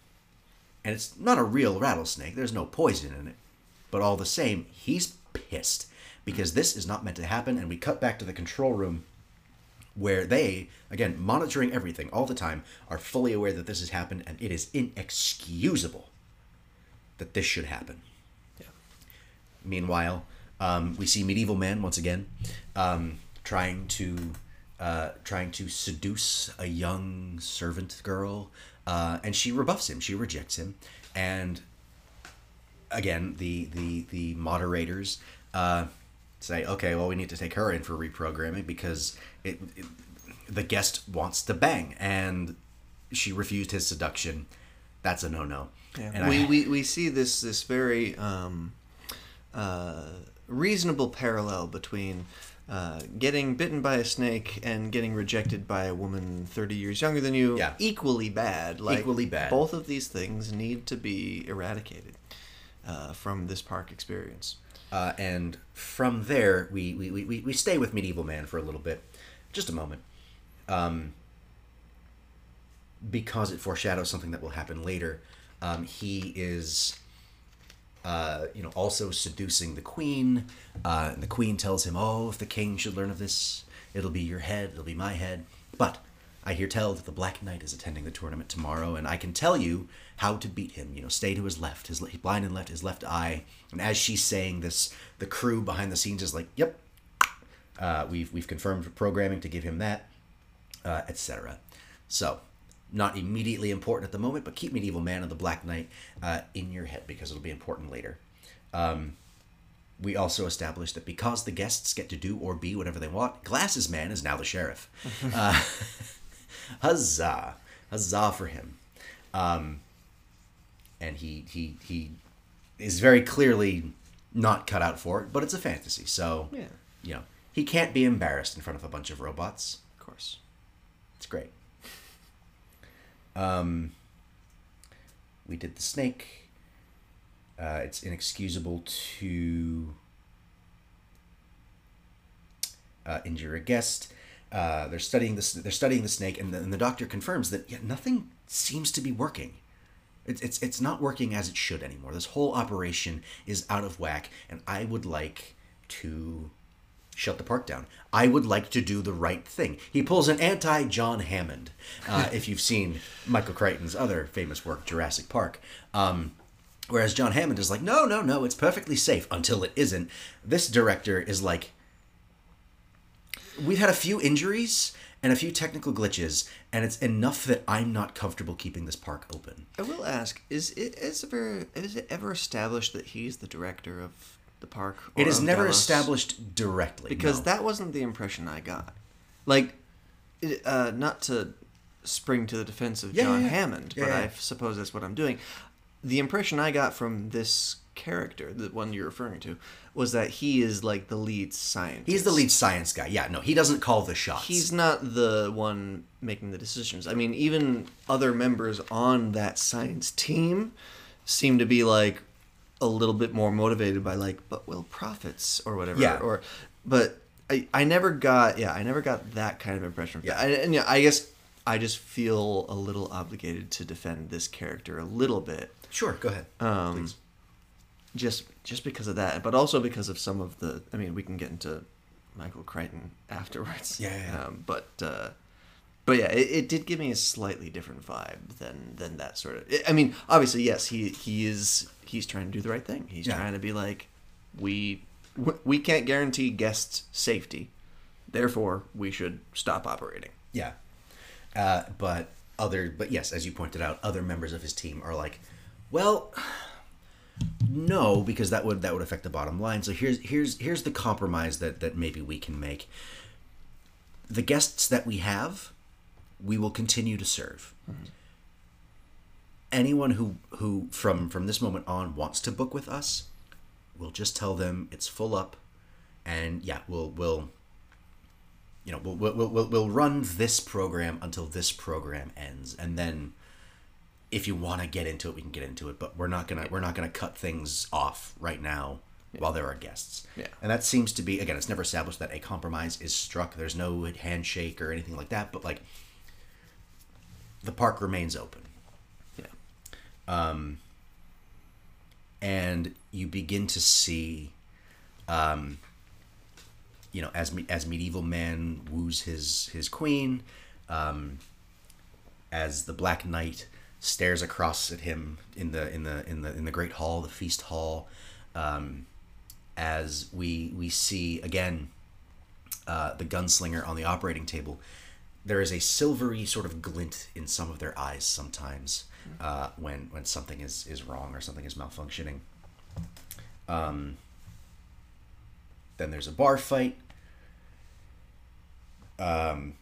And it's not a real rattlesnake. There's no poison in it. But all the same he's pissed because this is not meant to happen and we cut back to the control room where they again monitoring everything all the time are fully aware that this has happened and it is inexcusable that this should happen. Meanwhile um, we see medieval man once again um, trying to uh, trying to seduce a young servant girl uh, and she rebuffs him she rejects him and again the the the moderators uh, say okay well we need to take her in for reprogramming because it, it the guest wants to bang and she refused his seduction. That's a no-no Yeah, and we, I, we, we see this this very um, uh, reasonable parallel between uh, getting bitten by a snake and getting rejected by a woman 30 years younger than you Yeah. equally bad like Equally bad. both of these things need to be eradicated uh, from this park experience Uh, and from there, we, we, we, we stay with Medieval Man for a little bit. Just a moment. Um, because it foreshadows something that will happen later. Um, he is, uh, you know, also seducing the queen. Uh, and the queen tells him, "Oh, if the king should learn of this, it'll be your head. It'll be my head." But I hear tell that the Black Knight is attending the tournament tomorrow, and I can tell you how to beat him. You know, stay to his left, his blind and left, his left eye. And as she's saying this, the crew behind the scenes is like, "Yep, uh, we've we've confirmed programming to give him that, uh, etc." So, not immediately important at the moment, but keep Medieval Man and the Black Knight uh, in your head because it'll be important later. Um, we also established that because the guests get to do or be whatever they want, Glasses Man is now the sheriff. uh, huzzah! Huzzah for him. Um, and he, he, he is very clearly not cut out for it, but it's a fantasy. So, Yeah. you know, he can't be embarrassed in front of a bunch of robots. of course It's great. Um, we did the snake. Uh, it's inexcusable to uh, injure a guest. Uh, they're studying this. They're studying the snake, and the, and the doctor confirms that yeah, nothing seems to be working. It's, it's it's not working as it should anymore. This whole operation is out of whack, and I would like to shut the park down. I would like to do the right thing. He pulls an anti John Hammond. Uh, if you've seen Michael Crichton's other famous work, Jurassic Park. Um, whereas John Hammond is like, no, no, no, it's perfectly safe until it isn't. This director is like, we've had a few injuries and a few technical glitches, and it's enough that I'm not comfortable keeping this park open. I will ask: Is it is ever is it ever established that he's the director of the park? It is never Delos? established directly because no. that wasn't the impression I got. Like, it, uh, not to spring to the defense of Yeah, John yeah. Hammond, Yeah, but. I suppose that's what I'm doing. The impression I got from this character, the one you're referring to, was that he is like the lead scientist. He's the lead science guy. Yeah, no, he doesn't call the shots. He's not the one making the decisions. I mean, even other members on that science team seem to be like a little bit more motivated by like, but will profits or whatever. Yeah. Or, but I, I never got yeah I never got that kind of impression. Yeah. I, and yeah, I guess I just feel a little obligated to defend this character a little bit Sure, go ahead. Um, please. just just because of that, but also because of some of the. I mean, we can get into Michael Crichton afterwards. Yeah, yeah, yeah. Um, but uh, but yeah, it, it did give me a slightly different vibe than than that sort of. I mean, obviously, yes, he he is he's trying to do the right thing. He's Yeah. trying to be like, we we can't guarantee guests' safety, Therefore, we should stop operating. Yeah. Uh, but other, but yes, as you pointed out, other members of his team are like, well, no, because that would that would affect the bottom line. So here's here's here's the compromise that that maybe we can make. The guests that we have, we will continue to serve. Anyone who who from from this moment on wants to book with us, we'll just tell them it's full up, and yeah, we'll we'll you know we'll we'll, we'll, we'll run this program until this program ends and then if you want to get into it we can get into it but we're not gonna we're not gonna cut things off right now while there are guests Yeah. and that seems to be again it's never established that a compromise is struck there's no handshake or anything like that but like the park remains open Yeah. um, and you begin to see, um, you know, as me- as medieval man woos his his queen, um, as the Black Knight stares across at him in the in the in the in the great hall, the feast hall, um, as we we see again uh, the gunslinger on the operating table. There is a silvery sort of glint in some of their eyes sometimes uh, when when something is is wrong or something is malfunctioning. Um, then there's a bar fight. Um,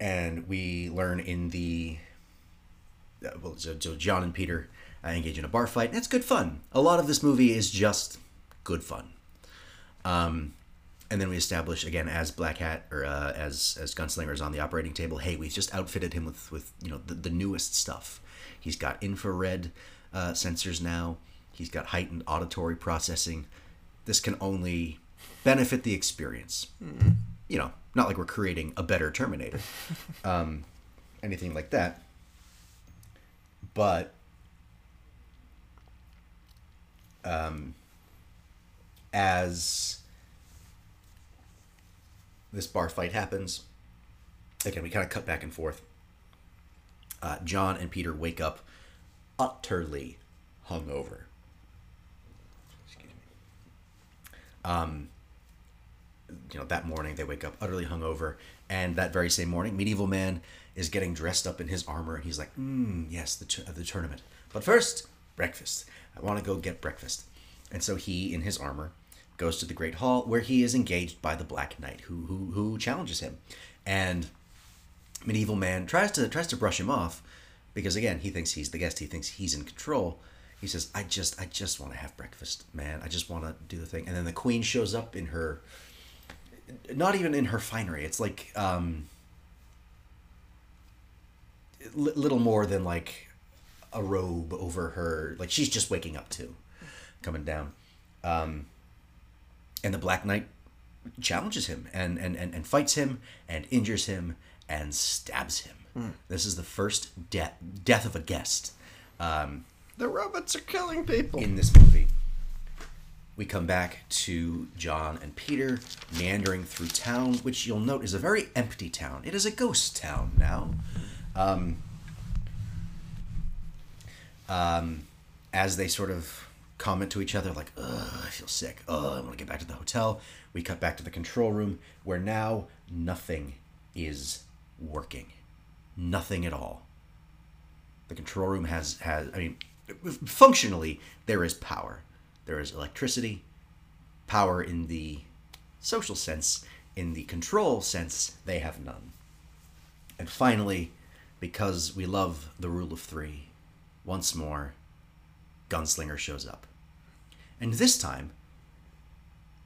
and we learn in the uh, well, so, so John and Peter uh, engage in a bar fight. It's good fun. A lot of this movie is just good fun. Um, and then we establish again as Black Hat or uh, as as Gunslingers on the operating table. Hey, we've just outfitted him with with you know the, the newest stuff. He's got infrared uh, sensors now. He's got heightened auditory processing. This can only benefit the experience. You know, not like we're creating a better Terminator, um, anything like that. But um, as this bar fight happens, again, we kind of cut back and forth. Uh, John and Peter wake up utterly hungover. Excuse me. Um, you know, that morning they wake up utterly hungover, and that very same morning, Medieval Man is getting dressed up in his armor, and he's like, mm, yes, the, t- the tournament. But first, breakfast. I want to go get breakfast. And so he, in his armor, goes to the Great Hall, where he is engaged by the Black Knight, who who, who challenges him. And medieval man tries to tries to brush him off because again he thinks he's the guest he thinks he's in control. He says i just i just want to have breakfast man. I just want to do the thing. And then the queen shows up in her not even in her finery it's like um li- little more than like a robe over her like she's just waking up too coming down. Um and the black knight challenges him and, and, and, and fights him and injures him and stabs him. This is the first death death of a guest um, The robots are killing people. in this movie. We come back to John and Peter meandering through town, which you'll note is a very empty town. It is a ghost town now. Um, um, as they sort of comment to each other, like, ugh, I feel sick. Ugh, I want to get back to the hotel. We cut back to the control room where now nothing is working. Nothing at all. The control room has, has I mean, functionally, there is power. There is electricity, power in the social sense. In the control sense, they have none. And finally, because we love the rule of three, once more, Gunslinger shows up. And this time,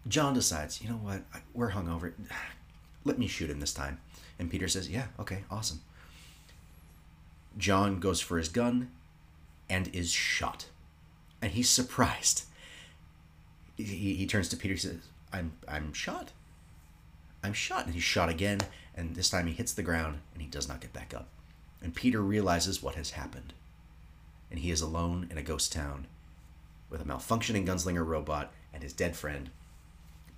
John decides, you know what, we're hungover. Let me shoot him this time. And Peter says, yeah, okay, awesome. John goes for his gun and is shot. And he's surprised. He, he turns to Peter and says, I'm, I'm shot. I'm shot. And he's shot again. And this time he hits the ground and he does not get back up. And Peter realizes what has happened. And he is alone in a ghost town with a malfunctioning gunslinger robot and his dead friend.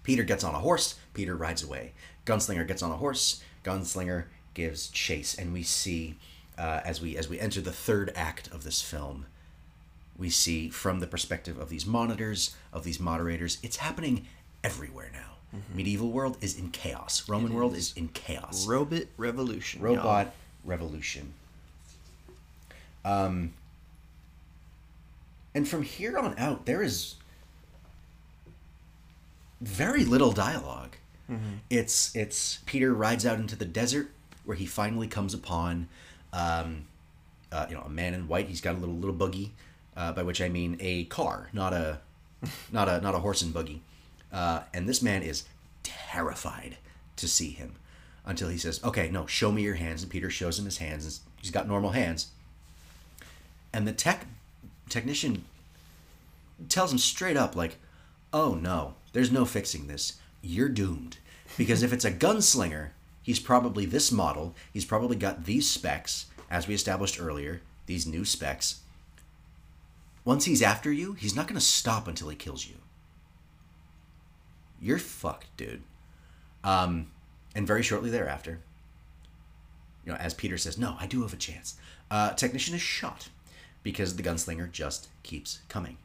Peter gets on a horse. Peter rides away. Gunslinger gets on a horse. Gunslinger gives chase, and we see uh, as we as we enter the third act of this film, we see from the perspective of these monitors of these moderators, it's happening everywhere now. Medieval world is in chaos. Roman world is in chaos. Robot revolution. Robot y'all. revolution. Um, and from here on out, there is very little dialog It's it's Peter rides out into the desert where he finally comes upon, um, uh, you know, a man in white. He's got a little little buggy, uh, by which I mean a car, not a, not a not a horse and buggy. Uh, and this man is terrified to see him until he says, "Okay, no, show me your hands." And Peter shows him his hands. and He's got normal hands. And the tech technician tells him straight up, like, "Oh no, there's no fixing this. You're doomed. Because if it's a gunslinger, he's probably this model. He's probably got these specs, as we established earlier. These new specs. Once he's after you, he's not going to stop until he kills you. You're fucked, dude. Um, and very shortly thereafter, you know, as Peter says, "No, I do have a chance." Uh, technician is shot because the gunslinger just keeps coming.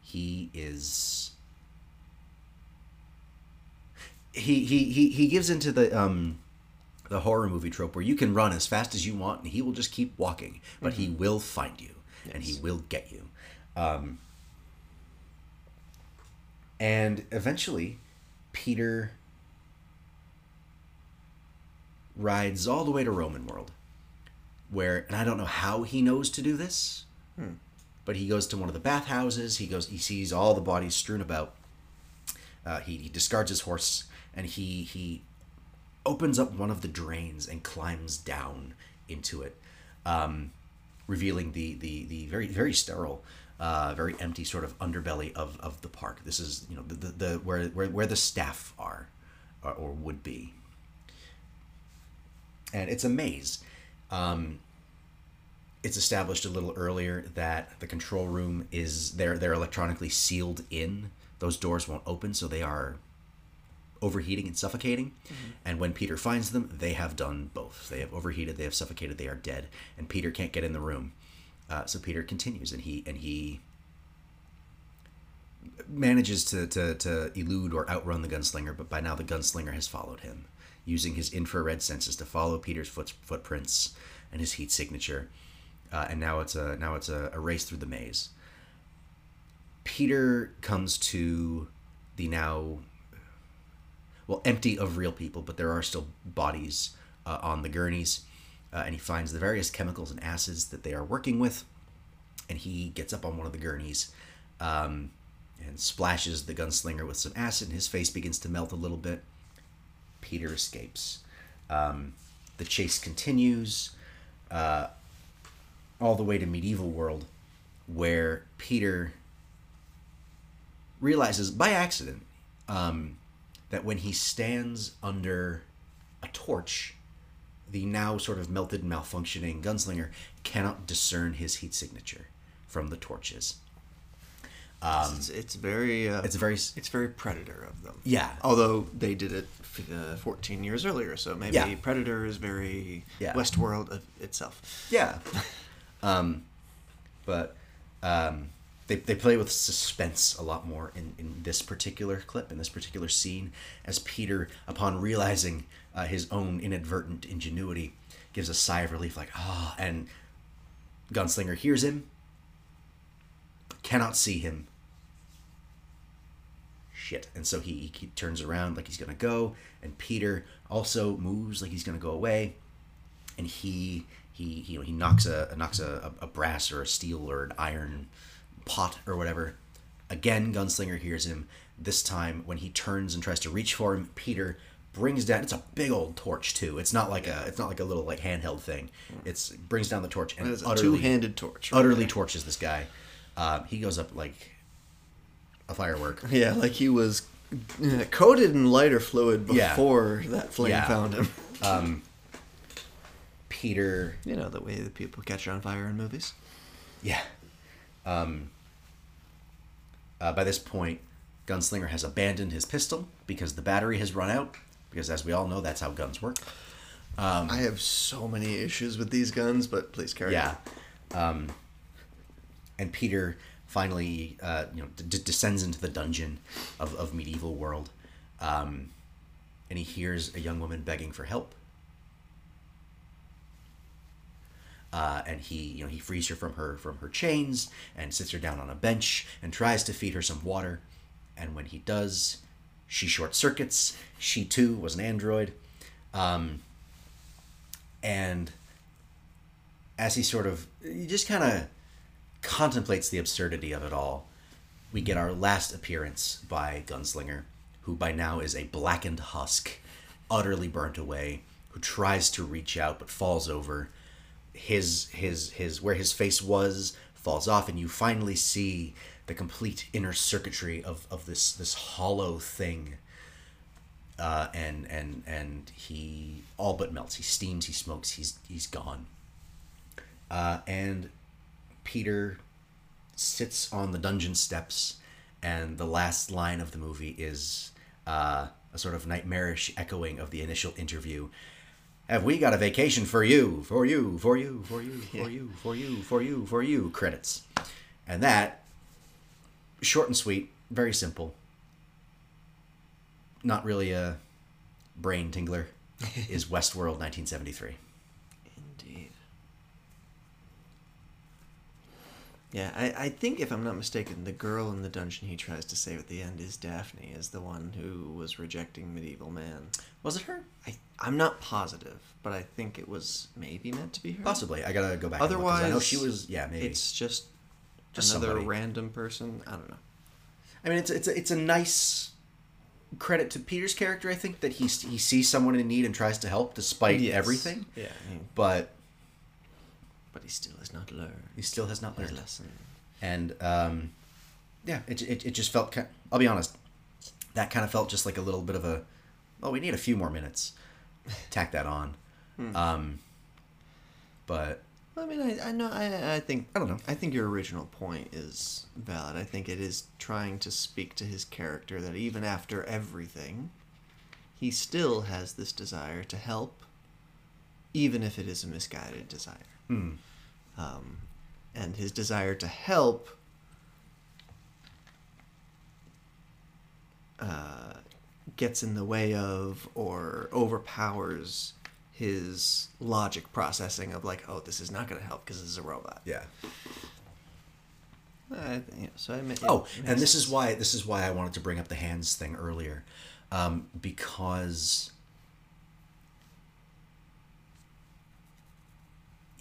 He is. He, he he he gives into the um the horror movie trope where you can run as fast as you want and he will just keep walking, but he will find you and he will get you. Um, and eventually, Peter rides all the way to Roman World, where and I don't know how he knows to do this, but he goes to one of the bathhouses. He goes, he sees all the bodies strewn about. Uh, he, he discards his horse and he he opens up one of the drains and climbs down into it, um, revealing the, the, the very very sterile, uh, very empty sort of underbelly of, of the park. This is you know the, the, the where, where where the staff are, or, or would be. And it's a maze. Um, it's established a little earlier that the control room is they're they're electronically sealed in. Those doors won't open, so they are overheating and suffocating. And when Peter finds them, they have done both. They have overheated, they have suffocated, they are dead, and Peter can't get in the room. Uh, so Peter continues, and he and he manages to, to, to elude or outrun the gunslinger, but by now the gunslinger has followed him, using his infrared senses to follow Peter's foot, footprints and his heat signature. Uh, and now it's a now it's a, a race through the maze. Peter comes to the now well empty of real people, but there are still bodies uh, on the gurneys, uh, and he finds the various chemicals and acids that they are working with, and he gets up on one of the gurneys. Um, and splashes the gunslinger with some acid, and his face begins to melt a little bit. Peter escapes. Um, the chase continues uh, all the way to medieval world, where Peter realizes by accident um, that when he stands under a torch, the now sort of melted, malfunctioning gunslinger cannot discern his heat signature from the torches. Um, it's, it's very. Uh, it's very. It's very Predator of them. Yeah. Although they did it uh, 14 years earlier, so maybe Yeah. Predator is very Yeah. Westworld of itself. Yeah. um, but um, they, they play with suspense a lot more in, in this particular clip, in this particular scene, as Peter, upon realizing uh, his own inadvertent ingenuity, gives a sigh of relief, like, ah, and Gunslinger hears him, cannot see him. Shit. And so he, he turns around like he's going to go, and Peter also moves like he's going to go away and he he he, you know, he knocks a knocks a, a brass or a steel or an iron pot or whatever. Again, Gunslinger hears him. This time, when he turns and tries to reach for him, Peter brings down. It's a big old torch too. It's not like a it's not like a little like handheld thing. It's brings down the torch and It is a utterly two-handed torch right utterly there. torches this guy. Um, he goes up like a firework. Yeah, like he was uh, coated in lighter fluid Yeah. before that flame Yeah. found him. Um, Peter You know the way that people catch on fire in movies. Yeah. Um, uh, by this point, Gunslinger has abandoned his pistol because the battery has run out. Because, as we all know, that's how guns work. Um, I have so many issues with these guns, but please carry yeah. on. Um, and Peter finally, uh, you know, d- descends into the dungeon of, of medieval world. um, and he hears a young woman begging for help. Uh, and he, you know, he frees her from her from her chains and sits her down on a bench and tries to feed her some water. And when he does, she short circuits. She too was an android. Um, and as he sort of, he just kind of contemplates the absurdity of it all, we get our last appearance by Gunslinger, who by now is a blackened husk, utterly burnt away, who tries to reach out but falls over. His his his where his face was falls off, and you finally see the complete inner circuitry of, of this this hollow thing. Uh, and and and he all but melts. He steams. He smokes. He's he's gone. Uh, and Peter sits on the dungeon steps, and the last line of the movie is uh, a sort of nightmarish echoing of the initial interview. Have we got a vacation for you? For you, for you, for you, for you, for you, for you, for you. Credits. And that, short and sweet, very simple. Not really a brain tingler, is Westworld 1973. Indeed. Yeah, I, I think if I'm not mistaken, the girl in the dungeon he tries to save at the end is Daphne, is the one who was rejecting medieval man. Was it her? I I'm not positive, but I think it was maybe meant to be her. Possibly. I gotta go back. and look, 'cause Otherwise, I know she was. Yeah, maybe. It's just, Just another somebody. random person. I don't know. I mean, it's it's a, it's a nice credit to Peter's character. I think that he he sees someone in need and tries to help despite Yes. everything. Yeah, I mean- but but he still has not learned. He still has not learned. lesson. And um, yeah, it, it, it just felt. Kind, I'll be honest, that kind of felt just like a little bit of a. Oh, we need a few more minutes. Tack that on. Hmm. Um, but I mean, I, I know. I, I think. I don't know. I think your original point is valid. I think it is trying to speak to his character that even after everything, he still has this desire to help, even if it is a misguided desire. Um, and his desire to help uh, gets in the way of or overpowers his logic processing of like, oh, this is not going to help because this is a robot. yeah. Uh, yeah, so I mean, it Oh, and this is why this is why I wanted to bring up the hands thing earlier, um, because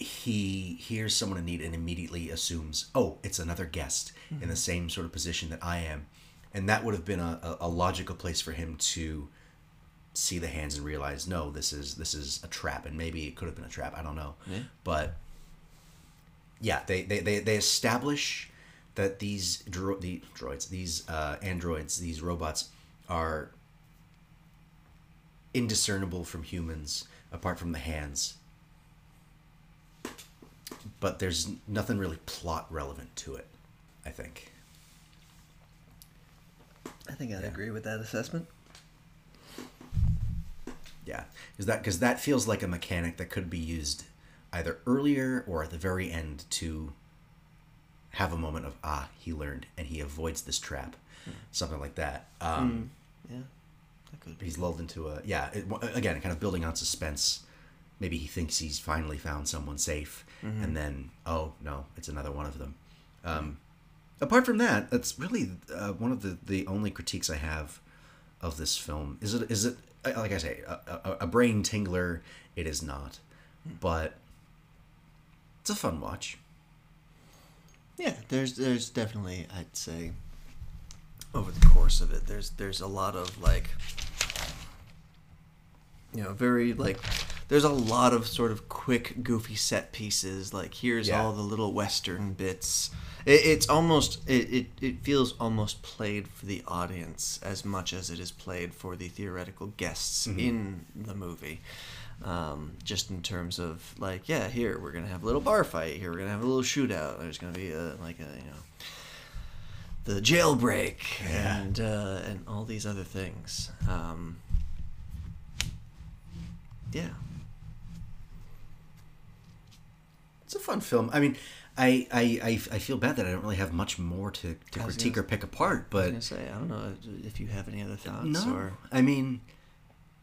he hears someone in need and immediately assumes, oh, it's another guest in the same sort of position that I am, and that would have been a, a, a logical place for him to see the hands and realize, no, this is this is a trap, and maybe it could have been a trap. I don't know, Yeah. but yeah, they, they, they, they establish that these dro- the droids, these uh, androids, these robots are indiscernible from humans apart from the hands. But there's nothing really plot relevant to it, I think. I think I'd agree with that assessment. Yeah, because that because that feels like a mechanic that could be used either earlier or at the very end to have a moment of ah he learned and he avoids this trap, something like that. Um, Yeah, that could be. He's lulled into a yeah. It, again, kind of building on suspense. Maybe he thinks he's finally found someone safe, Mhm. and then oh no, it's another one of them. Um, apart from that, that's really uh, one of the, the only critiques I have of this film. Is it is it uh, like I say a, a, a brain tingler? It is not, but it's a fun watch. Yeah, there's there's definitely I'd say over the course of it, there's there's a lot of like you know very like there's a lot of sort of quick goofy set pieces like here's Yeah. all the little western bits it, it's almost it, it, it feels almost played for the audience as much as it is played for the theoretical guests Mhm. in the movie um, just in terms of like yeah here we're gonna have a little bar fight here we're gonna have a little shootout there's gonna be a like a you know the jailbreak Yeah. and uh, and all these other things um, yeah It's a fun film. I mean, I, I, I, I feel bad that I don't really have much more to, to critique gonna- or pick apart, I was but gonna say I don't know if you have any other thoughts no, or I mean,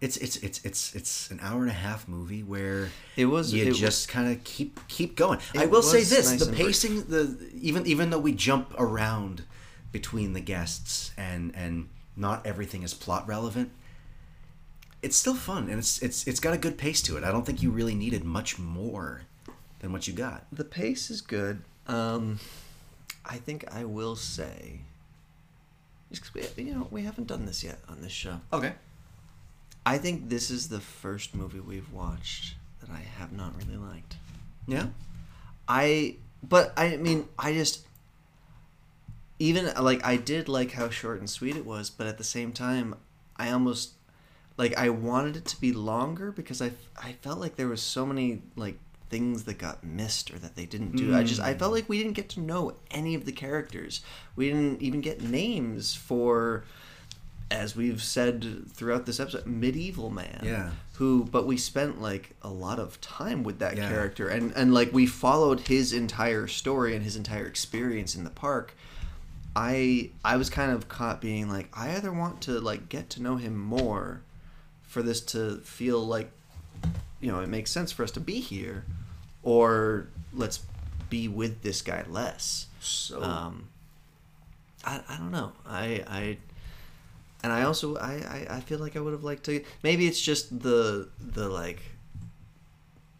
it's it's it's it's it's an hour and a half movie where It was- you it just kind of keep keep going. I will say this: nice the pacing, the even even though we jump around between the guests and and not everything is plot relevant, it's still fun and it's it's it's got a good pace to it. I don't think you really needed much more than what you got. the pace is good. Um, I think I will say, just 'cause we, you know, we haven't done this yet on this show. Okay. I think this is the first movie we've watched that I have not really liked. Yeah. I, but I mean, I just, even like I did like how short and sweet it was, but at the same time, I almost like I wanted it to be longer because I I felt like there was so many like things that got missed or that they didn't do. I just I felt hmm. like we didn't get to know any of the characters. We didn't even get names for as we've said throughout this episode, medieval man. Yeah. Who but we spent like a lot of time with that Yeah. character and and like we followed his entire story and his entire experience in the park. I I was kind of caught being like I either want to like get to know him more for this to feel like you know it makes sense for us to be here or let's be with this guy less. So um i, I don't know. I i and i also I, I i feel like i would have liked to maybe it's just the the like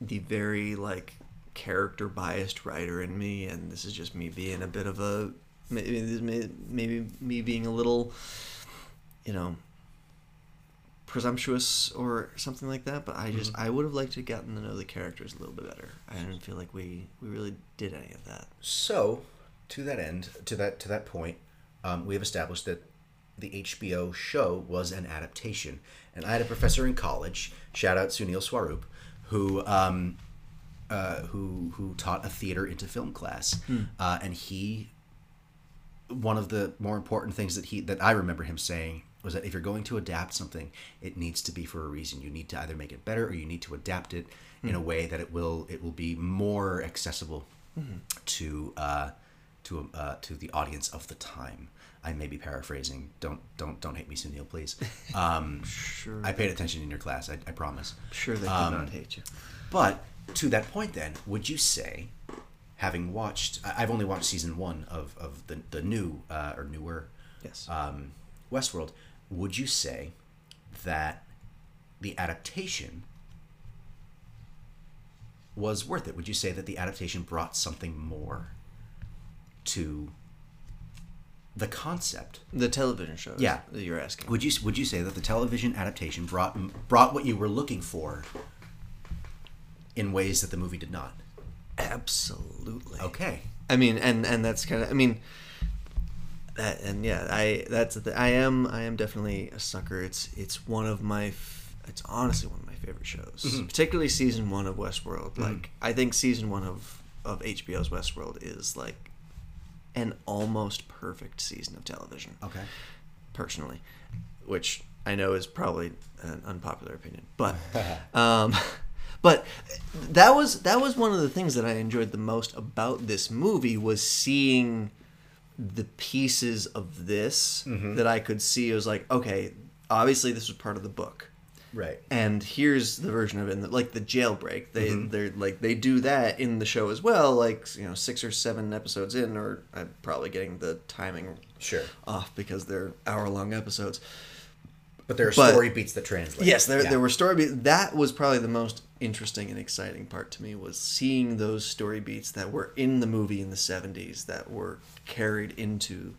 the very like character biased writer in me and this is just me being a bit of a maybe maybe me being a little you know presumptuous or something like that but i just i would have liked to gotten to know the characters a little bit better. I didn't feel like we we really did any of that. So, to that end, to that to that point, um, we have established that the HBO show was an adaptation, and I had a professor in college. Shout out Sunil Swarup, who um, uh, who who taught a theater into film class, uh, and he one of the more important things that he that I remember him saying was that if you're going to adapt something, it needs to be for a reason. You need to either make it better or you need to adapt it in a way that it will it will be more accessible to uh, to uh, to the audience of the time. I may be paraphrasing. Don't don't don't hate me, Sunil, please. Um, sure I paid attention in your class. I, I promise. sure they could Um, not hate you But to that point, then, would you say, having watched, I've only watched season one of, of the, the new uh, or newer yes um, Westworld, would you say that the adaptation was worth it? Would you say that the adaptation brought something more to the concept? the television show. Yeah. you're asking Would you would you say that the television adaptation brought brought what you were looking for in ways that the movie did not? absolutely Okay. I mean, and and that's kind of I mean, that and yeah, I that's the, I am I am definitely a sucker. It's it's one of my f- it's honestly one of my favorite shows, Mm-hmm. particularly season one of Westworld. Like I think season one of of HBO's Westworld is like an almost perfect season of television. Okay. Personally, which I know is probably an unpopular opinion, but um, but that was that was one of the things that I enjoyed the most about this movie was seeing the pieces of this mm-hmm. that I could see. It was like, okay, obviously this was part of the book, Right. and here's the version of it, in the, like the jailbreak. They mm-hmm. they're like they do that in the show as well. Like you know, six or seven episodes in, or I'm probably getting the timing Sure. off because they're hour long episodes. But there are But- story beats that translate. Yes, there, Yeah. there were story beats. That was probably the most interesting and exciting part to me was seeing those story beats that were in the movie in the 70s that were carried into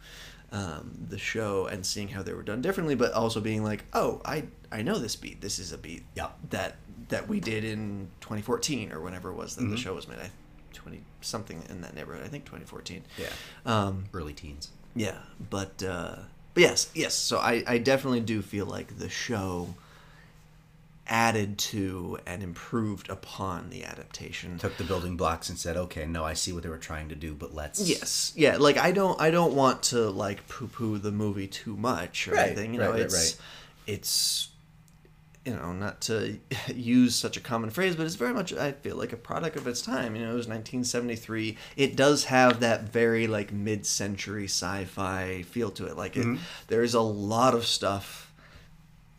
um, the show and seeing how they were done differently, but also being like, oh, I, I know this beat. This is a beat Yeah. that that we did in 2014 or whenever it was Mm-hmm. that the show was made. I, 20 something in that neighborhood. I think 2014. Yeah. Um, Early teens. yeah, but uh, but yes, yes. So I, I definitely do feel like the show added to and improved upon the adaptation. Took the building blocks and said, "Okay, no, I see what they were trying to do, but let's." Yes, yeah. Like I don't I don't want to like poo poo the movie too much or Right, anything. You right, know, right, it's right. it's you know, not to use such a common phrase, but it's very much I feel like a product of its time. You know, it was 1973. It does have that very like mid-century sci-fi feel to it. Like it, Mhm. there's a lot of stuff.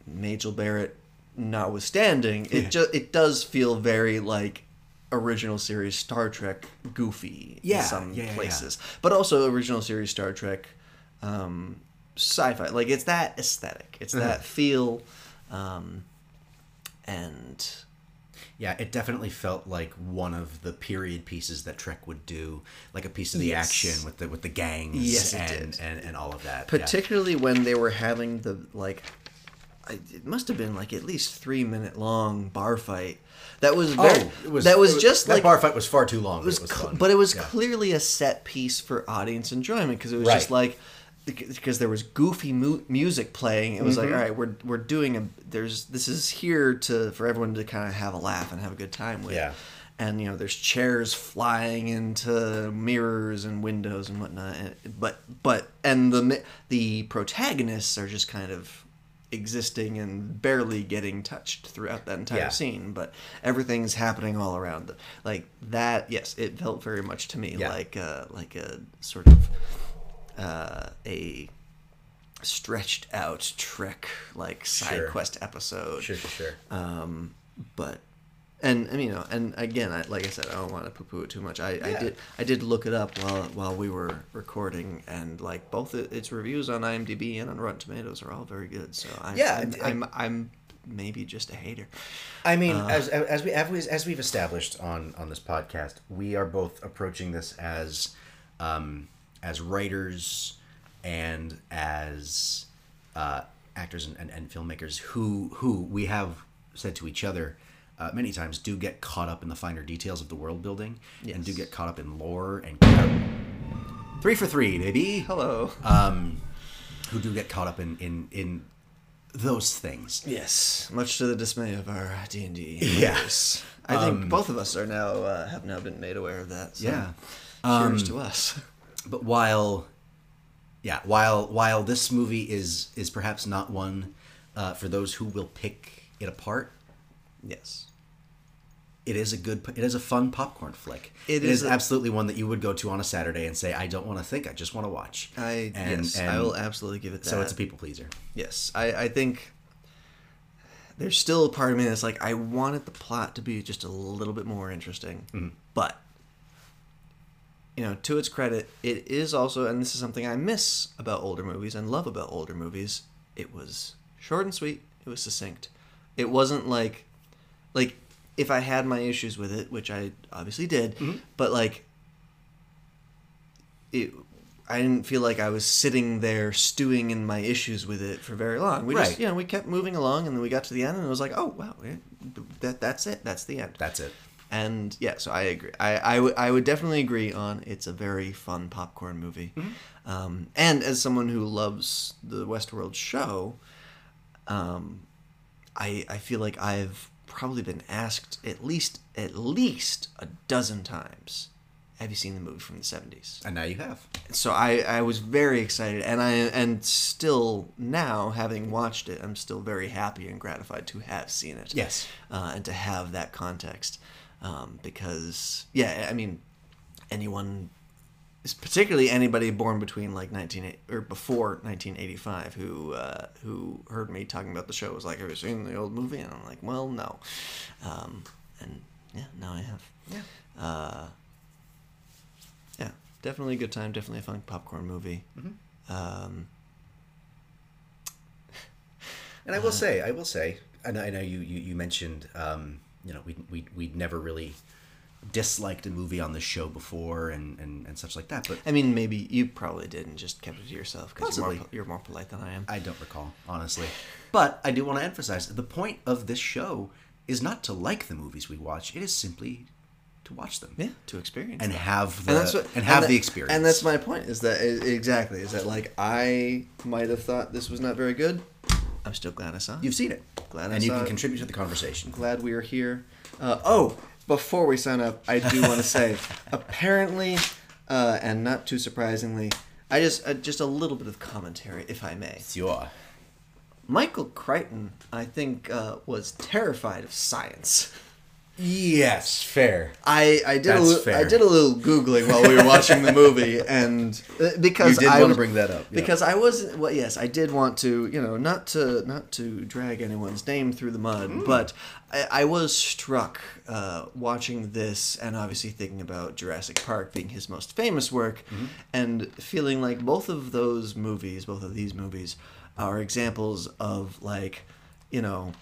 Majel Barrett, notwithstanding, it Yeah. just it does feel very like original series Star Trek goofy Yeah, in some yeah, yeah, yeah. places, but also original series Star Trek um, sci-fi. Like it's that aesthetic, it's that Mhm. feel, um, and Yeah, it definitely felt like one of the period pieces that Trek would do, like a piece of the Yes. action with the with the gangs Yes, and, and and all of that. yeah. particularly when they were having the like it must have been like at least three minute long bar fight that was very, Oh, it was that was it just that like bar fight was far too long. it was, but it was but it was Yeah. clearly a set piece for audience enjoyment because it was just like because there was goofy mu- music playing it was like Mhm. all right we're we're doing a there's this is here to for everyone to kind of have a laugh and have a good time with Yeah. and you know there's chairs flying into mirrors and windows and whatnot and, but but and the the protagonists are just kind of existing and barely getting touched throughout that entire Yeah. scene but everything's happening all around them. like that yes it felt very much to me Yeah. like a like a sort of uh, a stretched out trek like side Sure. quest episode Sure, sure, sure. um, but and I mean, you know, and again, I, like I said, I don't want to poo-poo it too much. I, I did I did look it up while while we were recording, and like both its reviews on IMDb and on Rotten Tomatoes are all very good. So I'm, Yeah, I'm, I- I'm, I'm maybe just a hater. I mean, Uh, as, as we as, we as we've established on on this podcast, we are both approaching this as um, as writers and as uh, actors and, and, and filmmakers who who we have said to each other uh, many times do get caught up in the finer details of the world building and do get caught up in lore and three for three, baby. Hello. Um, who do get caught up in in in those things. Yes, much to the dismay of our D and D. Yeah. I think Um, both of us are now uh, have now been made aware of that. So Yeah. cheers Um, to us. but while yeah while while this movie is is perhaps not one uh, for those who will pick it apart Yes. It is a good it is a fun popcorn flick It it is, is a- absolutely one that you would go to on a saturday and say i don't want to think i just want to watch I and, yes, and I will absolutely give it that. so it's a people pleaser Yes, I, I think there's still a part of me that's like I wanted the plot to be just a little bit more interesting, Mhm. but you know, to its credit, it is also, and this is something I miss about older movies and love about older movies. It was short and sweet. It was succinct. It wasn't like, like if I had my issues with it, which I obviously did, Mhm. but like it I didn't feel like I was sitting there stewing in my issues with it for very long. We Right. just you know, we kept moving along and then we got to the end and it was like, "Oh, wow, that that's it. That's the end." that's it And yeah, so I agree. I I would definitely agree on it's a very fun popcorn movie. Um, and as someone who loves the Westworld show, um, I I feel like I've probably been asked at least at least a dozen times, "Have you seen the movie from the '70s?" and now you have. So I I was very excited, and I and still now having watched it, I'm still very happy and gratified to have seen it. Yes. Uh, and to have that context um, because yeah i mean anyone particularly anybody born between like 19 or before 1985 who uh, who heard me talking about the show was like have you seen the old movie? And i'm like well no. Um, and yeah now i have. Yeah. uh, yeah definitely a good time definitely a fun popcorn movie. Um, And I Uh, will say, I will say, and I know you you, you mentioned, um, you know, we we we'd never really disliked a movie on the show before and, and, and such like that, but I mean, maybe you probably did and just kept it to yourself because you're, more you're more polite than I am. I don't recall honestly. But I do want to emphasize the point of this show is not to like the movies we watch; it is simply to watch them Yeah, to experience and that. have the and, have that- the experience. And that's my point. Is that exactly? Is that like I might have thought this was not very good. I'm still glad I saw it. you've seen it, Glad I and you can it. contribute to the conversation. glad we are here. Uh, oh, before we sign up, I do want to say, apparently, uh, and not too surprisingly, I just uh, just a little bit of commentary, if I may. Sure. Michael Crichton, I think, uh, was terrified of science. Yes, fair. I, I did a That's little, fair. I did a little googling while we were watching the movie, and uh, because You did I wanna bring that up, yeah. because I wasn't. Well, yes, I did want to, you know, not to not to drag anyone's name through the mud, Hmm. but I, I was struck uh, watching this, and obviously thinking about Jurassic Park being his most famous work, Mm-hmm. and feeling like both of those movies, both of these movies, are examples of like, you know,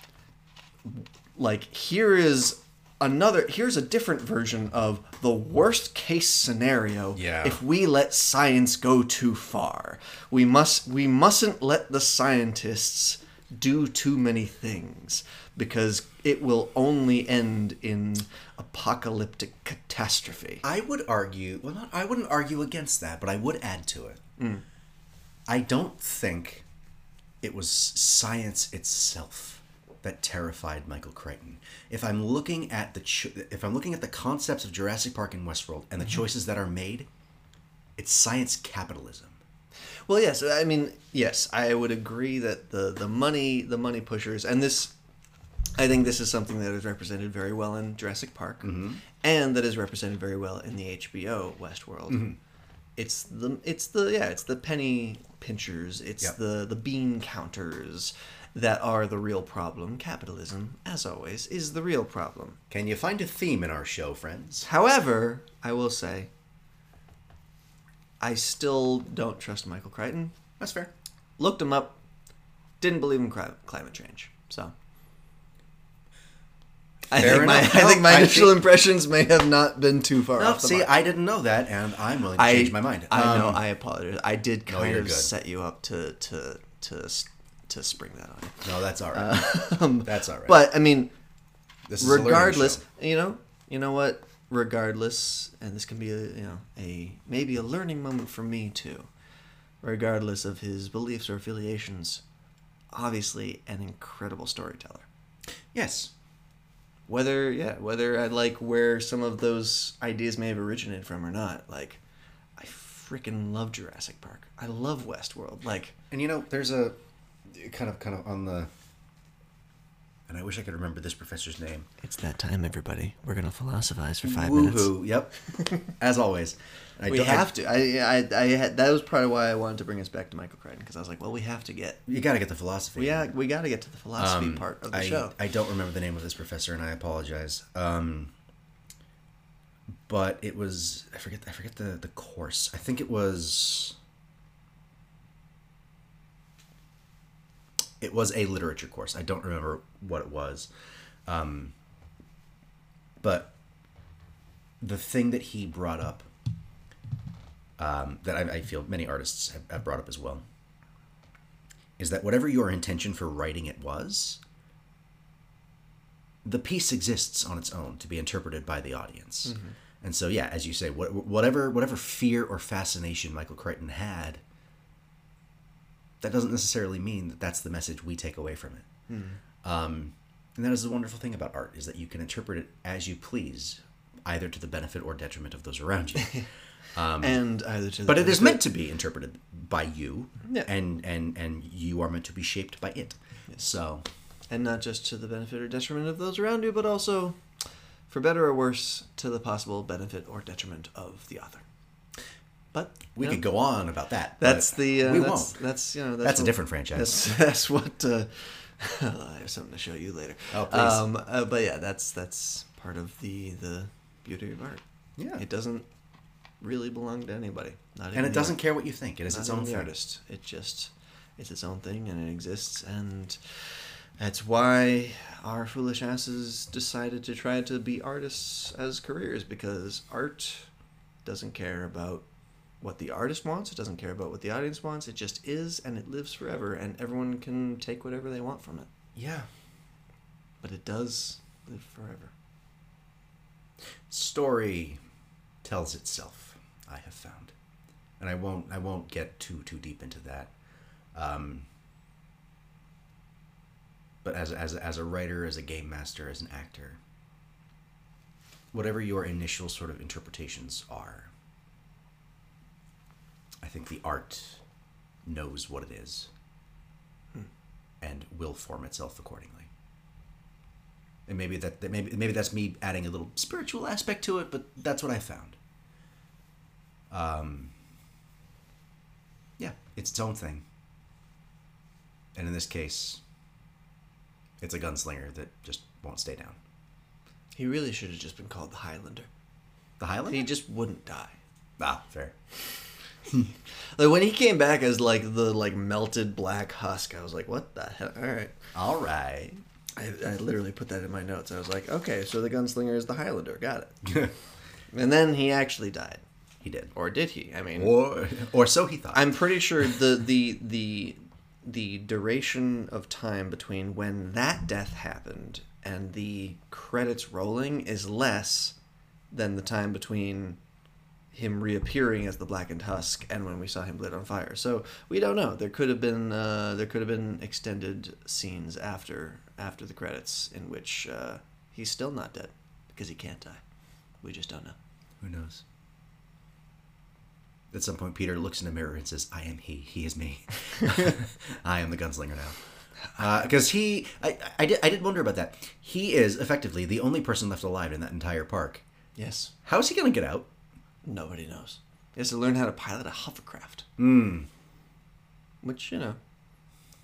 like here is another here's a different version of the worst case scenario Yeah. if we let science go too far we must we mustn't let the scientists do too many things because it will only end in apocalyptic catastrophe I would argue. Well, not. I wouldn't argue against that, but I would add to it. Mm. I don't think it was science itself that terrified Michael Crichton. If I'm looking at the cho- if I'm looking at the concepts of Jurassic Park and Westworld and the mm-hmm. choices that are made, it's science capitalism. Well, yes, I mean, yes, I would agree that the the money the money pushers and this I think this is something that is represented very well in Jurassic Park mm-hmm. and that is represented very well in the HBO Westworld. Mm-hmm. It's the it's the yeah, it's the penny pinchers, it's Yep. the the bean counters that are the real problem. Capitalism, as always, is the real problem. Can you find a theme in our show, friends? However, I will say I still don't trust Michael Crichton That's fair. looked him up, didn't believe in climate change. So I Fair think my enough. I think my I initial think- impressions may have not been too far No, off see, mark. I didn't know that, and I'm willing to I change my mind. I know. Um, I apologize. I did kind you're of good. set you up to to to to spring that on you. no, that's all right. that's all right. Um, But I mean, this is regardless, you know, you know what? Regardless, and this can be a you know a maybe a learning moment for me too. Regardless of his beliefs or affiliations, obviously an incredible storyteller. yes, Whether yeah, whether I like where some of those ideas may have originated from or not, like I freaking love Jurassic Park. I love Westworld. Like and you know, there's a kind of, kind of on the, and I wish I could remember this professor's name. it's that time, everybody. We're gonna philosophize for five minutes. Woohoo! Yep, as always. I We don't- I- have to. I, I, I had, that was part of why I wanted to bring us back to Michael Crichton because I was like, well, we have to get, You got to get the philosophy. we we got to get to the philosophy Um, part of the I, show. I don't remember the name of this professor, and I apologize. Um, but it was I forget I forget the the course. I think it was. It was a literature course. I don't remember what it was, um, but the thing that he brought up, um, that I, I feel many artists have, have brought up as well, is that whatever your intention for writing it was, the piece exists on its own to be interpreted by the audience. And so, yeah, as you say, whatever whatever fear or fascination Michael Crichton had, that doesn't necessarily mean that that's the message we take away from it. Um, and that is the wonderful thing about art is that you can interpret it as you please, either to the benefit or detriment of those around you. and either to the um, but it is meant to be interpreted by you, Yeah. and and and you are meant to be shaped by it. So and not just to the benefit or detriment of those around you, but also, for better or worse, to the possible benefit or detriment of the author. But we could go on about that. That's the uh, we that's, won't. That's you know that's, That's a different franchise. That's, that's what uh, I have something to show you later. Oh, please. Um, uh, but yeah, that's that's part of the the beauty of art. Yeah. it doesn't really belong to anybody. Not and it doesn't art- care what you think. It is not its own thing. artist. It just it's its own thing and it exists and that's why our foolish asses decided to try to be artists as careers because art doesn't care about what the artist wants, it doesn't care about what the audience wants, it just is and it lives forever and everyone can take whatever they want from it. Yeah. But it does live forever. Story tells itself. I have found, and I won't. I won't get too too deep into that. Um, but as as as a writer, as a game master, as an actor, whatever your initial sort of interpretations are, I think the art knows what it is. and will form itself accordingly. And maybe that, that maybe maybe that's me adding a little spiritual aspect to it, but that's what I found. Um, yeah, it's its own thing. And in this case, it's a gunslinger that just won't stay down. He really should have just been called the Highlander. The Highlander? He just wouldn't die. Ah, fair. Like when he came back as like the like melted black husk, I was like, "What the hell?" All right, All right. I, I literally put that in my notes. I was like, "Okay, so the gunslinger is the Highlander. Got it." and then he actually died, He did. or did he? I mean, Or or so he thought. I'm pretty sure the the the the duration of time between when that death happened and the credits rolling is less than the time between him reappearing as the blackened husk and when we saw him lit on fire. So we don't know. There could have been uh, there could have been extended scenes after after the credits in which uh, he's still not dead because he can't die. We just don't know. Who knows? At some point, Peter looks in the mirror and says, "I am he. He is me. I am the gunslinger now." Because he, I, I did, I did wonder about that. He is effectively the only person left alive in that entire park. Yes. How is he going to get out? Nobody knows. He has to learn how to pilot a hovercraft. Hmm. Which, you know,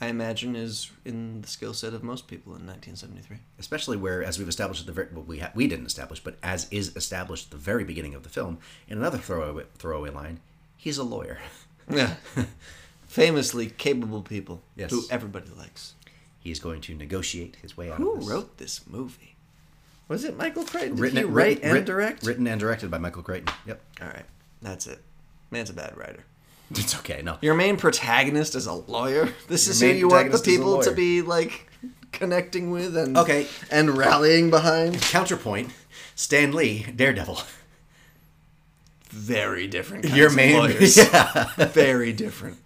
I imagine is in the skill set of most people in 1973. Especially where, as we've established at the very, well, we ha- we didn't establish, but as is established at the very beginning of the film, in another throwaway throwaway line, he's a lawyer. Yeah. Famously capable people Yes. who everybody likes. He's going to negotiate his way out Who wrote this movie? Was it Michael Crichton? Did Written, he written- write and writ- direct? Written and directed by Michael Crichton. Yep. All right. That's it. Man's a bad writer. It's okay. No. Your main protagonist is a lawyer. This Your is who you want the protagonist is a people to be like connecting with and Okay. and rallying behind. Counterpoint: Stan Lee, Daredevil. Very different. Your main, lawyers. yeah. Very different.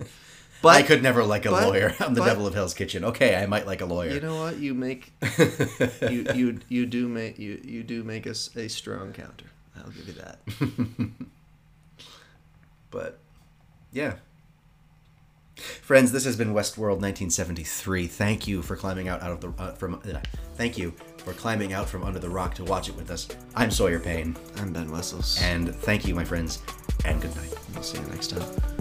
I could never like a but- lawyer. I'm the but- devil of Hell's Kitchen. Okay, I might like a lawyer. You know what? You make you you you do make you you do make us a strong counter. I'll give you that. but yeah. Friends, this has been Westworld 1973. Thank you for climbing out out of the uh, from. Uh, thank you for climbing out from under the rock to watch it with us. I'm Sawyer Payne, I'm Ben Wessels. and thank you, my friends, and good night. we'll see you next time.